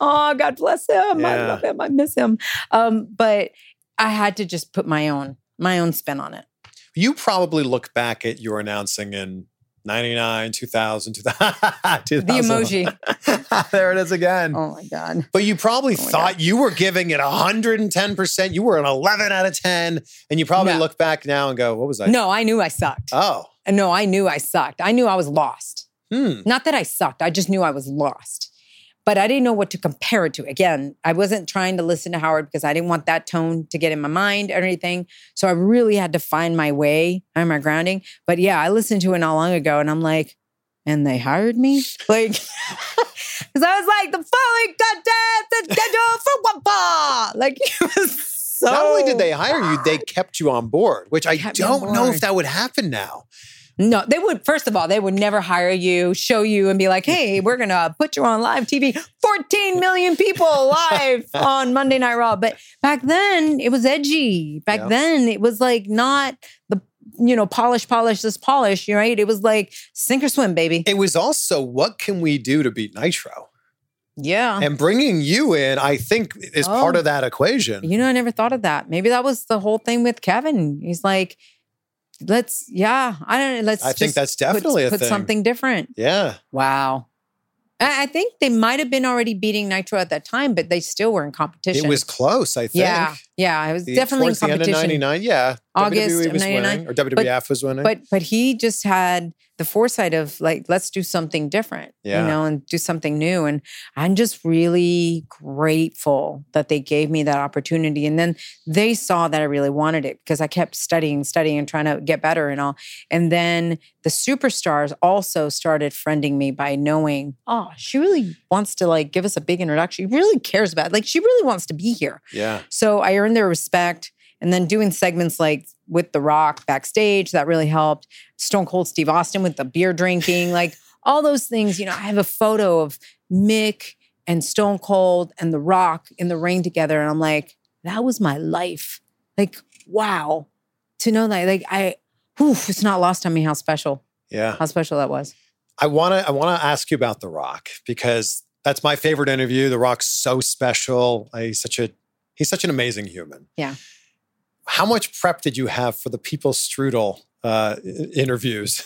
oh, God bless him. I love him. I miss him. Um, but I had to just put my own my own spin on it. You probably look back at your announcing in 99, 2000, 2000. The emoji. there it is again. Oh my God. But you probably Oh my thought you were giving it 110%. You were an 11 out of 10. And you probably No. look back now and go, what was I? No, I knew I sucked. Oh. no, I knew I sucked. I knew I was lost. Hmm. Not that I sucked. I just knew I was lost. But I didn't know what to compare it to. Again, I wasn't trying to listen to Howard because I didn't want that tone to get in my mind or anything. So I really had to find my way and my grounding. But yeah, I listened to it not long ago and I'm like, and they hired me? Like, because I was like, the following contest is scheduled for Wampa. Like, it was so. Not only did they hire you, they kept you on board, which I Kept me on don't know if that would happen now. No, they would, first of all, they would never hire you, show you, and be like, hey, we're going to put you on live TV. 14 million people live on Monday Night Raw. But back then, it was edgy. Back Yeah. then, it was like not the, you know, polish, polish, this polish, right? It was like sink or swim, baby. It was also, what can we do to beat Nitro? Yeah. And bringing you in, I think, is part Oh. of that equation. You know, I never thought of that. Maybe that was the whole thing with Kevin. He's like, let's, yeah, I don't know. Let's I think that's put- definitely a put thing. something different. Yeah. Wow. I I think they might have been already beating Nitro at that time, but they still were in competition. It was close, I think. Yeah. Yeah, I was The- definitely in towards the end of competition. '99. Yeah, August WWE was 99. winning, or WWF was winning. But but he just had the foresight of like, let's do something different, Yeah. you know, and do something new. And I'm just really grateful that they gave me that opportunity. And then they saw that I really wanted it because I kept studying, studying, and trying to get better and all. And then the superstars also started friending me by knowing, oh, she really wants to like give us a big introduction. She really cares about, it. like, she really wants to be here. yeah, So I earned their respect. And then doing segments like with The Rock backstage, that really helped. Stone Cold Steve Austin with the beer drinking, like all those things. You know, I have a photo of Mick and Stone Cold and The Rock in the ring together. And I'm like, that was my life. Like, wow. To know that, like, I, whew, it's not lost on me how special, yeah. how special that was. I want to I want to ask you about The Rock because that's my favorite interview. The Rock's so special. He's such a he's such an amazing human. Yeah. How much prep did you have for the People Strudel uh, interviews?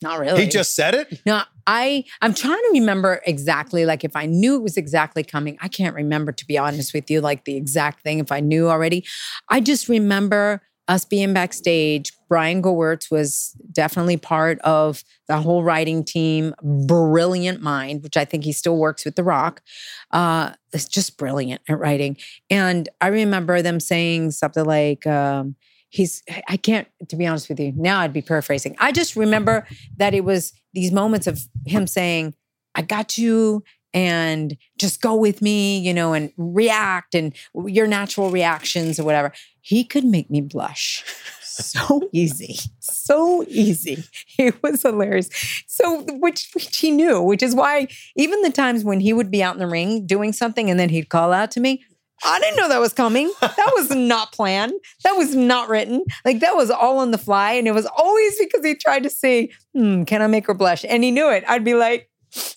Not really. He just said it. No, I I'm trying to remember exactly like if I knew it was exactly coming. I can't remember to be honest with you like the exact thing if I knew already. I just remember us being backstage. Brian Gewirtz was definitely part of the whole writing team. Brilliant mind, which I think he still works with The Rock. Uh, it's just brilliant at writing. And I remember them saying something like, um, he's, I can't, to be honest with you, now I'd be paraphrasing. I just remember that it was these moments of him saying, I got you and just go with me, you know, and react and your natural reactions or whatever. He could make me blush so easy, so easy. It was hilarious. So, which, which he knew, which is why even the times when he would be out in the ring doing something and then he'd call out to me, I didn't know that was coming. That was not planned. That was not written. Like that was all on the fly. And it was always because he tried to say, hmm, can I make her blush? And he knew it. I'd be like,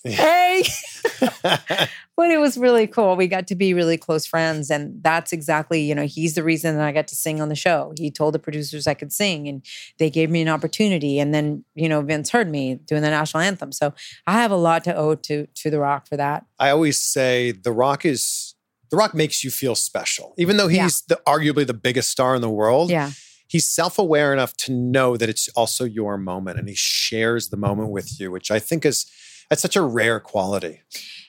hey. but it was really cool. We got to be really close friends. And that's exactly, you know, he's the reason that I got to sing on the show. He told the producers I could sing and they gave me an opportunity. And then, you know, Vince heard me doing the national anthem. So I have a lot to owe to to The Rock for that. I always say The Rock is The Rock makes you feel special, even though he's the arguably the biggest star in the world. Yeah. He's self-aware enough to know that it's also your moment, and he shares the moment with you, which I think is that's such a rare quality.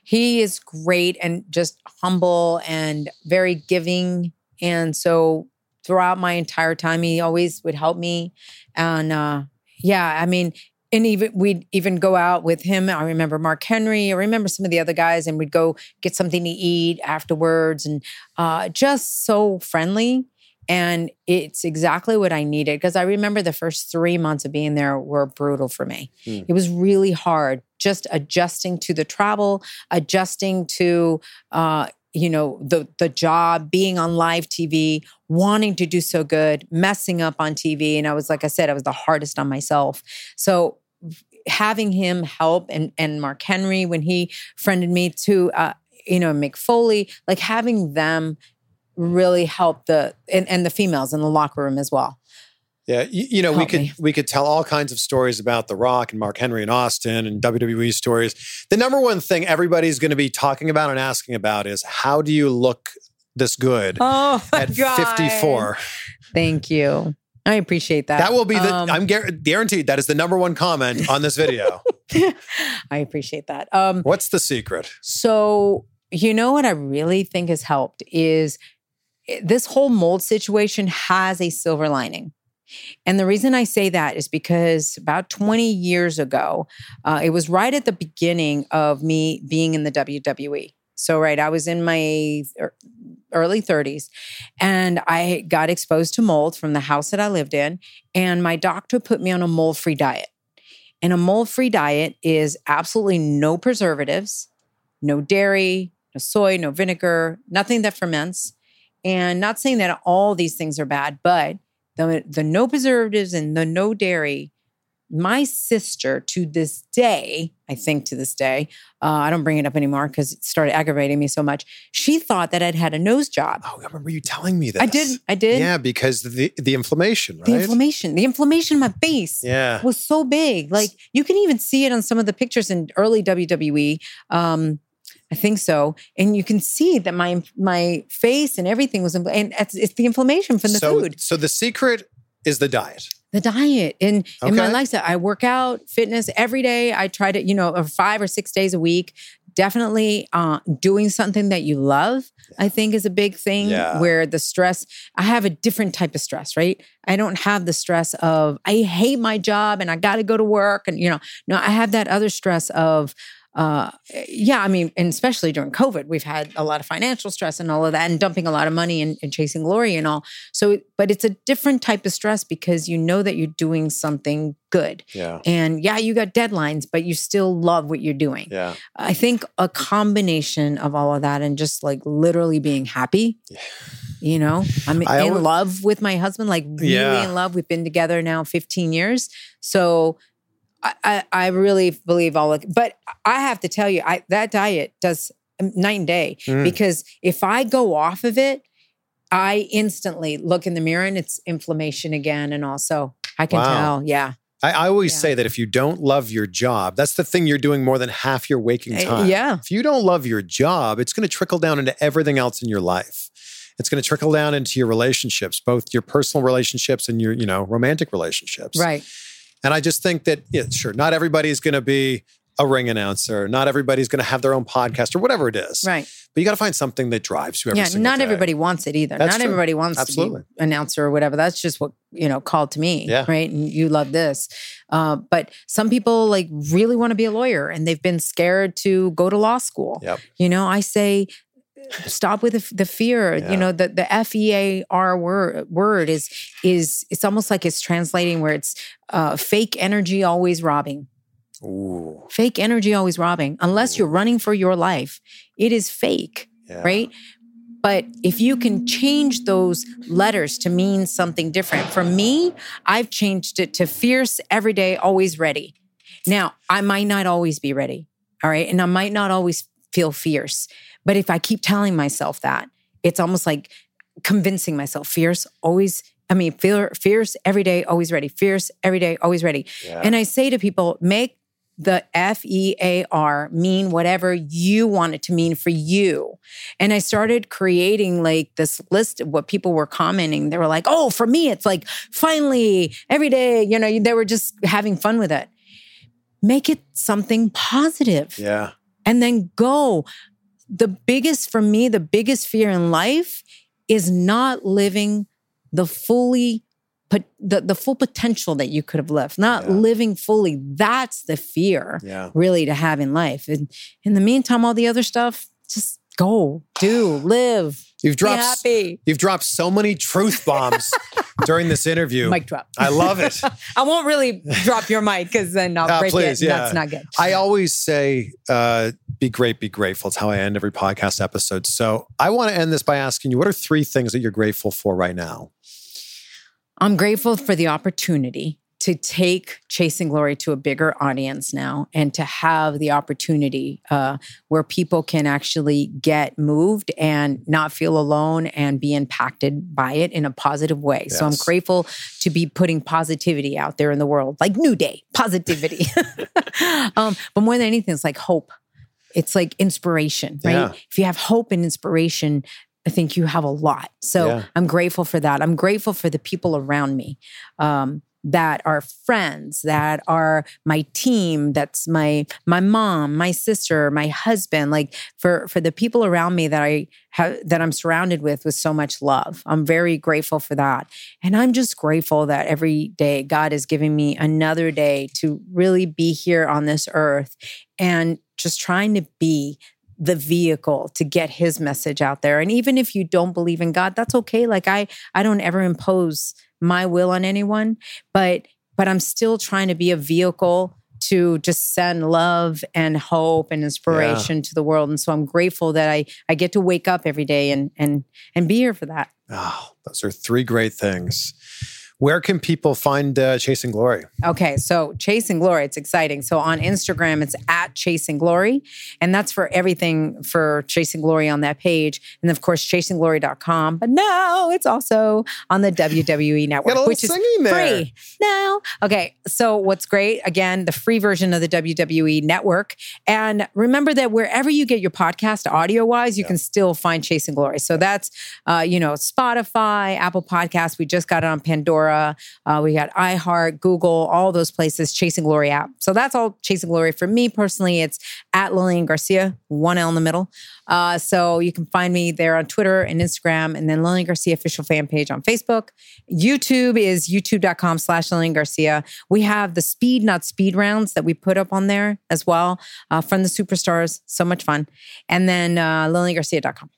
he is great and just humble and very giving. And so throughout my entire time, he always would help me. And uh, yeah, I mean, and even we'd even go out with him. I remember Mark Henry. I remember some of the other guys, and we'd go get something to eat afterwards, and uh, just so friendly. And it's exactly what I needed because I remember the first three months of being there were brutal for me. Hmm. It was really hard just adjusting to the travel, adjusting to uh, you know the the job, being on live TV, wanting to do so good, messing up on TV, and I was like I said, I was the hardest on myself. So having him help and and Mark Henry when he friended me to uh, you know Mick Foley, like having them really help the and, and the females in the locker room as well. Yeah, you, you know, we could me. we could tell all kinds of stories about The Rock and Mark Henry and Austin and WWE stories. The number one thing everybody's going to be talking about and asking about is how do you look this good Oh at God. 54? Thank you. I appreciate that. That will be the Um, I'm guar- guaranteed that is the number one comment on this video. I appreciate that. Um, What's the secret? so you know what I really think has helped is this whole mold situation has a silver lining. And the reason I say that is because about 20 years ago, uh, it was right at the beginning of me being in the WWE. So, right, I was in my er- early 30s and I got exposed to mold from the house that I lived in. And my doctor put me on a mold free diet. And a mold free diet is absolutely no preservatives, no dairy, no soy, no vinegar, nothing that ferments. And not saying that all these things are bad, but the, the no preservatives and the no dairy, my sister to this day, I think to this day, uh, I don't bring it up anymore because it started aggravating me so much. She thought that I'd had a nose job. Oh, I remember you telling me that. I did. I did. Yeah, because the the inflammation, right? The inflammation, the inflammation in my face yeah. was so big. Like you can even see it on some of the pictures in early WWE. Um, I think so. And you can see that my my face and everything was, and it's, it's the inflammation from the so, food, So the secret is the diet. the diet, and in my Okay. lifestyle. I work out, fitness every day. I try to, you know, uh, five or six days a week. Definitely uh, doing something that you love. I think is a big thing. Yeah. Where the stress, I have a different type of stress, right? I don't have the stress of I hate my job and I got to go to work, and you know, no, I have that other stress of uh yeah i mean and especially during covid we've had a lot of financial stress and all of that and dumping a lot of money and, and chasing glory and all so but it's a different type of stress because you know that you're doing something good Yeah. and yeah you got deadlines but you still love what you're doing Yeah. i think a combination of all of that and just like literally being happy Yeah. you know i'm I in always- love with my husband like really Yeah. in love we've been together now 15 years so I, I, I really believe all of but I have to tell you, I that diet does um, night and day Mm. because if I go off of it, I instantly look in the mirror and it's inflammation again. And also I can Wow. tell, yeah. I, I always Yeah. say that if you don't love your job, that's the thing you're doing more than half your waking Uh, time. yeah. If you don't love your job, it's going to trickle down into everything else in your life. It's going to trickle down into your relationships, both your personal relationships and your, you know, romantic relationships. Right. And I just think that, yeah, sure, not everybody's going to be a ring announcer. Not everybody's going to have their own podcast or whatever it is. Right. But you got to find something that drives you every yeah. Not day. everybody wants it either. That's not true. everybody wants Absolutely. to be announcer or whatever. That's just what, you know, called to me. Yeah. Right. And you love this. Uh, but some people like really want to be a lawyer and they've been scared to go to law school. Yep. You know, I say, stop with the, the fear. Yeah. You know, the the F E A R word word is is it's almost like it's translating where it's uh, fake energy always robbing. Ooh. Fake energy always robbing. Unless you're running for your life, it is fake, Yeah. right? But if you can change those letters to mean something different, for me, I've changed it to fierce, every day, always ready. Now, I might not always be ready. All right. And I might not always feel fierce. But if I keep telling myself that, it's almost like convincing myself fierce, always, I mean, fear, fierce every day, always ready. Fierce every day, always ready. Yeah. And I say to people, make the F E A R mean whatever you want it to mean for you. And I started creating like this list of what people were commenting. They were like, oh, for me, it's like finally every day, you know, they were just having fun with it. Make it something positive yeah. and then go. The biggest, for me, the biggest fear in life is not living the fully but the, the full potential that you could have lived, not Yeah. living fully. That's the fear Yeah. really to have in life. And in the meantime, all the other stuff, just go, do, live, You've dropped be happy. you've dropped so many truth bombs during this interview. Mic drop. I love it. I won't really drop your mic because then I'll Ah, break please, it. yeah. That's not good. I always say, uh, be great, be grateful. It's how I end every podcast episode. So I want to end this by asking you, what are three things that you're grateful for right now? I'm grateful for the opportunity to take Chasing Glory to a bigger audience now and to have the opportunity uh, where people can actually get moved and not feel alone and be impacted by it in a positive way. So I'm grateful to be putting positivity out there in the world, like New Day, positivity. um, but more than anything, it's like hope. It's like inspiration, right? Yeah. If you have hope and inspiration, I think you have a lot. So Yeah. I'm grateful for that. I'm grateful for the people around me um, that are friends, that are my team, that's my my mom, my sister, my husband. Like for for the people around me that I have that I'm surrounded with with so much love. I'm very grateful for that, and I'm just grateful that every day God is giving me another day to really be here on this earth and just trying to be the vehicle to get his message out there. And even if you don't believe in god that's okay. Like i i don't ever impose my will on anyone but but i'm still trying to be a vehicle to just send love and hope and inspiration to the world. And so i'm grateful that i i get to wake up every day and and and be here for that. Oh, those are three great things. Where can people find uh, Chasing Glory? Okay, so Chasing Glory, it's exciting. So on Instagram, it's at Chasing Glory, and that's for everything for Chasing Glory on that page. And of course, chasingglory.com. But now it's also on the WWE network, which is there. free now. Okay, so what's great, again, the free version of the WWE network. And remember that wherever you get your podcast audio wise, you can still find Chasing Glory. So that's, uh, you know, Spotify, Apple Podcasts. We just got it on Pandora. Uh, we got iHeart, Google, all those places, Chasing Glory app. So that's all Chasing Glory. For me personally, it's at Lillian Garcia, one L in the middle. Uh, so you can find me there on Twitter and Instagram, and then Lillian Garcia official fan page on Facebook. YouTube is youtube.com slash Lillian Garcia. We have the speed, not speed rounds that we put up on there as well uh, from the superstars. So much fun. And then uh, LillianGarcia.com.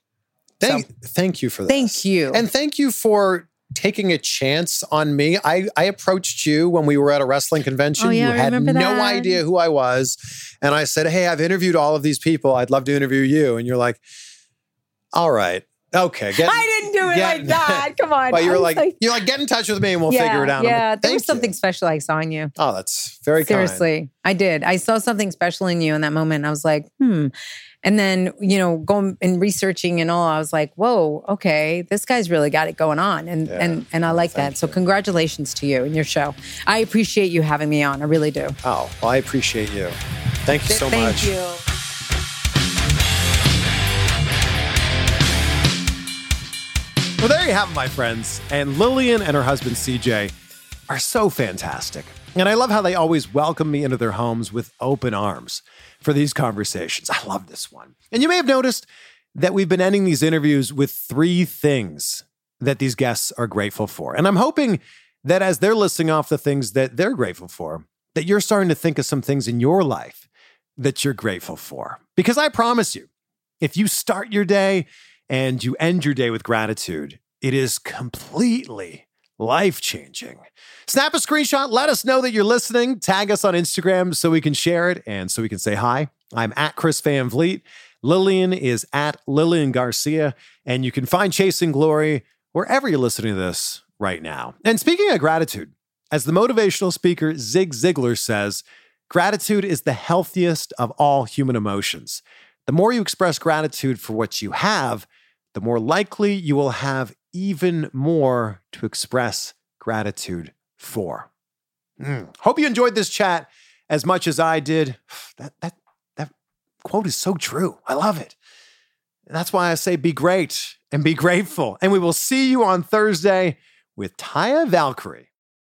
Thank, thank you for that. Thank you. And thank you for taking a chance on me. I, I approached you when we were at a wrestling convention. Oh, yeah, you I had no that. idea who I was. And I said, Hey, I've interviewed all of these people. I'd love to interview you. And you're like, All right. Okay. Get, I didn't do it get- like that. Come on. But you were was like, you're like, get in touch with me and we'll yeah, figure it out. Yeah, like, there was something you." special I saw in you. Oh, that's very kind. Seriously, I did. I saw something special in you in that moment. I was like, hmm. And then, you know, going and researching and all, I was like, whoa, okay, this guy's really got it going on. And Yeah. and and I like that. So congratulations to you and your show. I appreciate you having me on. I really do. Oh, well, I appreciate you. Thank you so Thank much. you. Well, there you have it, my friends. And Lillian and her husband CJ are so fantastic. And I love how they always welcome me into their homes with open arms for these conversations. I love this one. And you may have noticed that we've been ending these interviews with three things that these guests are grateful for. And I'm hoping that as they're listing off the things that they're grateful for, that you're starting to think of some things in your life that you're grateful for. Because I promise you, if you start your day and you end your day with gratitude, it is completely life changing. Snap a screenshot, let us know that you're listening, tag us on Instagram so we can share it and so we can say hi. I'm at Chris Van Vliet. Lillian is at Lillian Garcia, and you can find Chasing Glory wherever you're listening to this right now. And speaking of gratitude, as the motivational speaker Zig Ziglar says, gratitude is the healthiest of all human emotions. The more you express gratitude for what you have, the more likely you will have even more to express gratitude for. Mm. Hope you enjoyed this chat as much as I did. That, that, that quote is so true. I love it. That's why I say be great and be grateful. And we will see you on Thursday with Taya Valkyrie.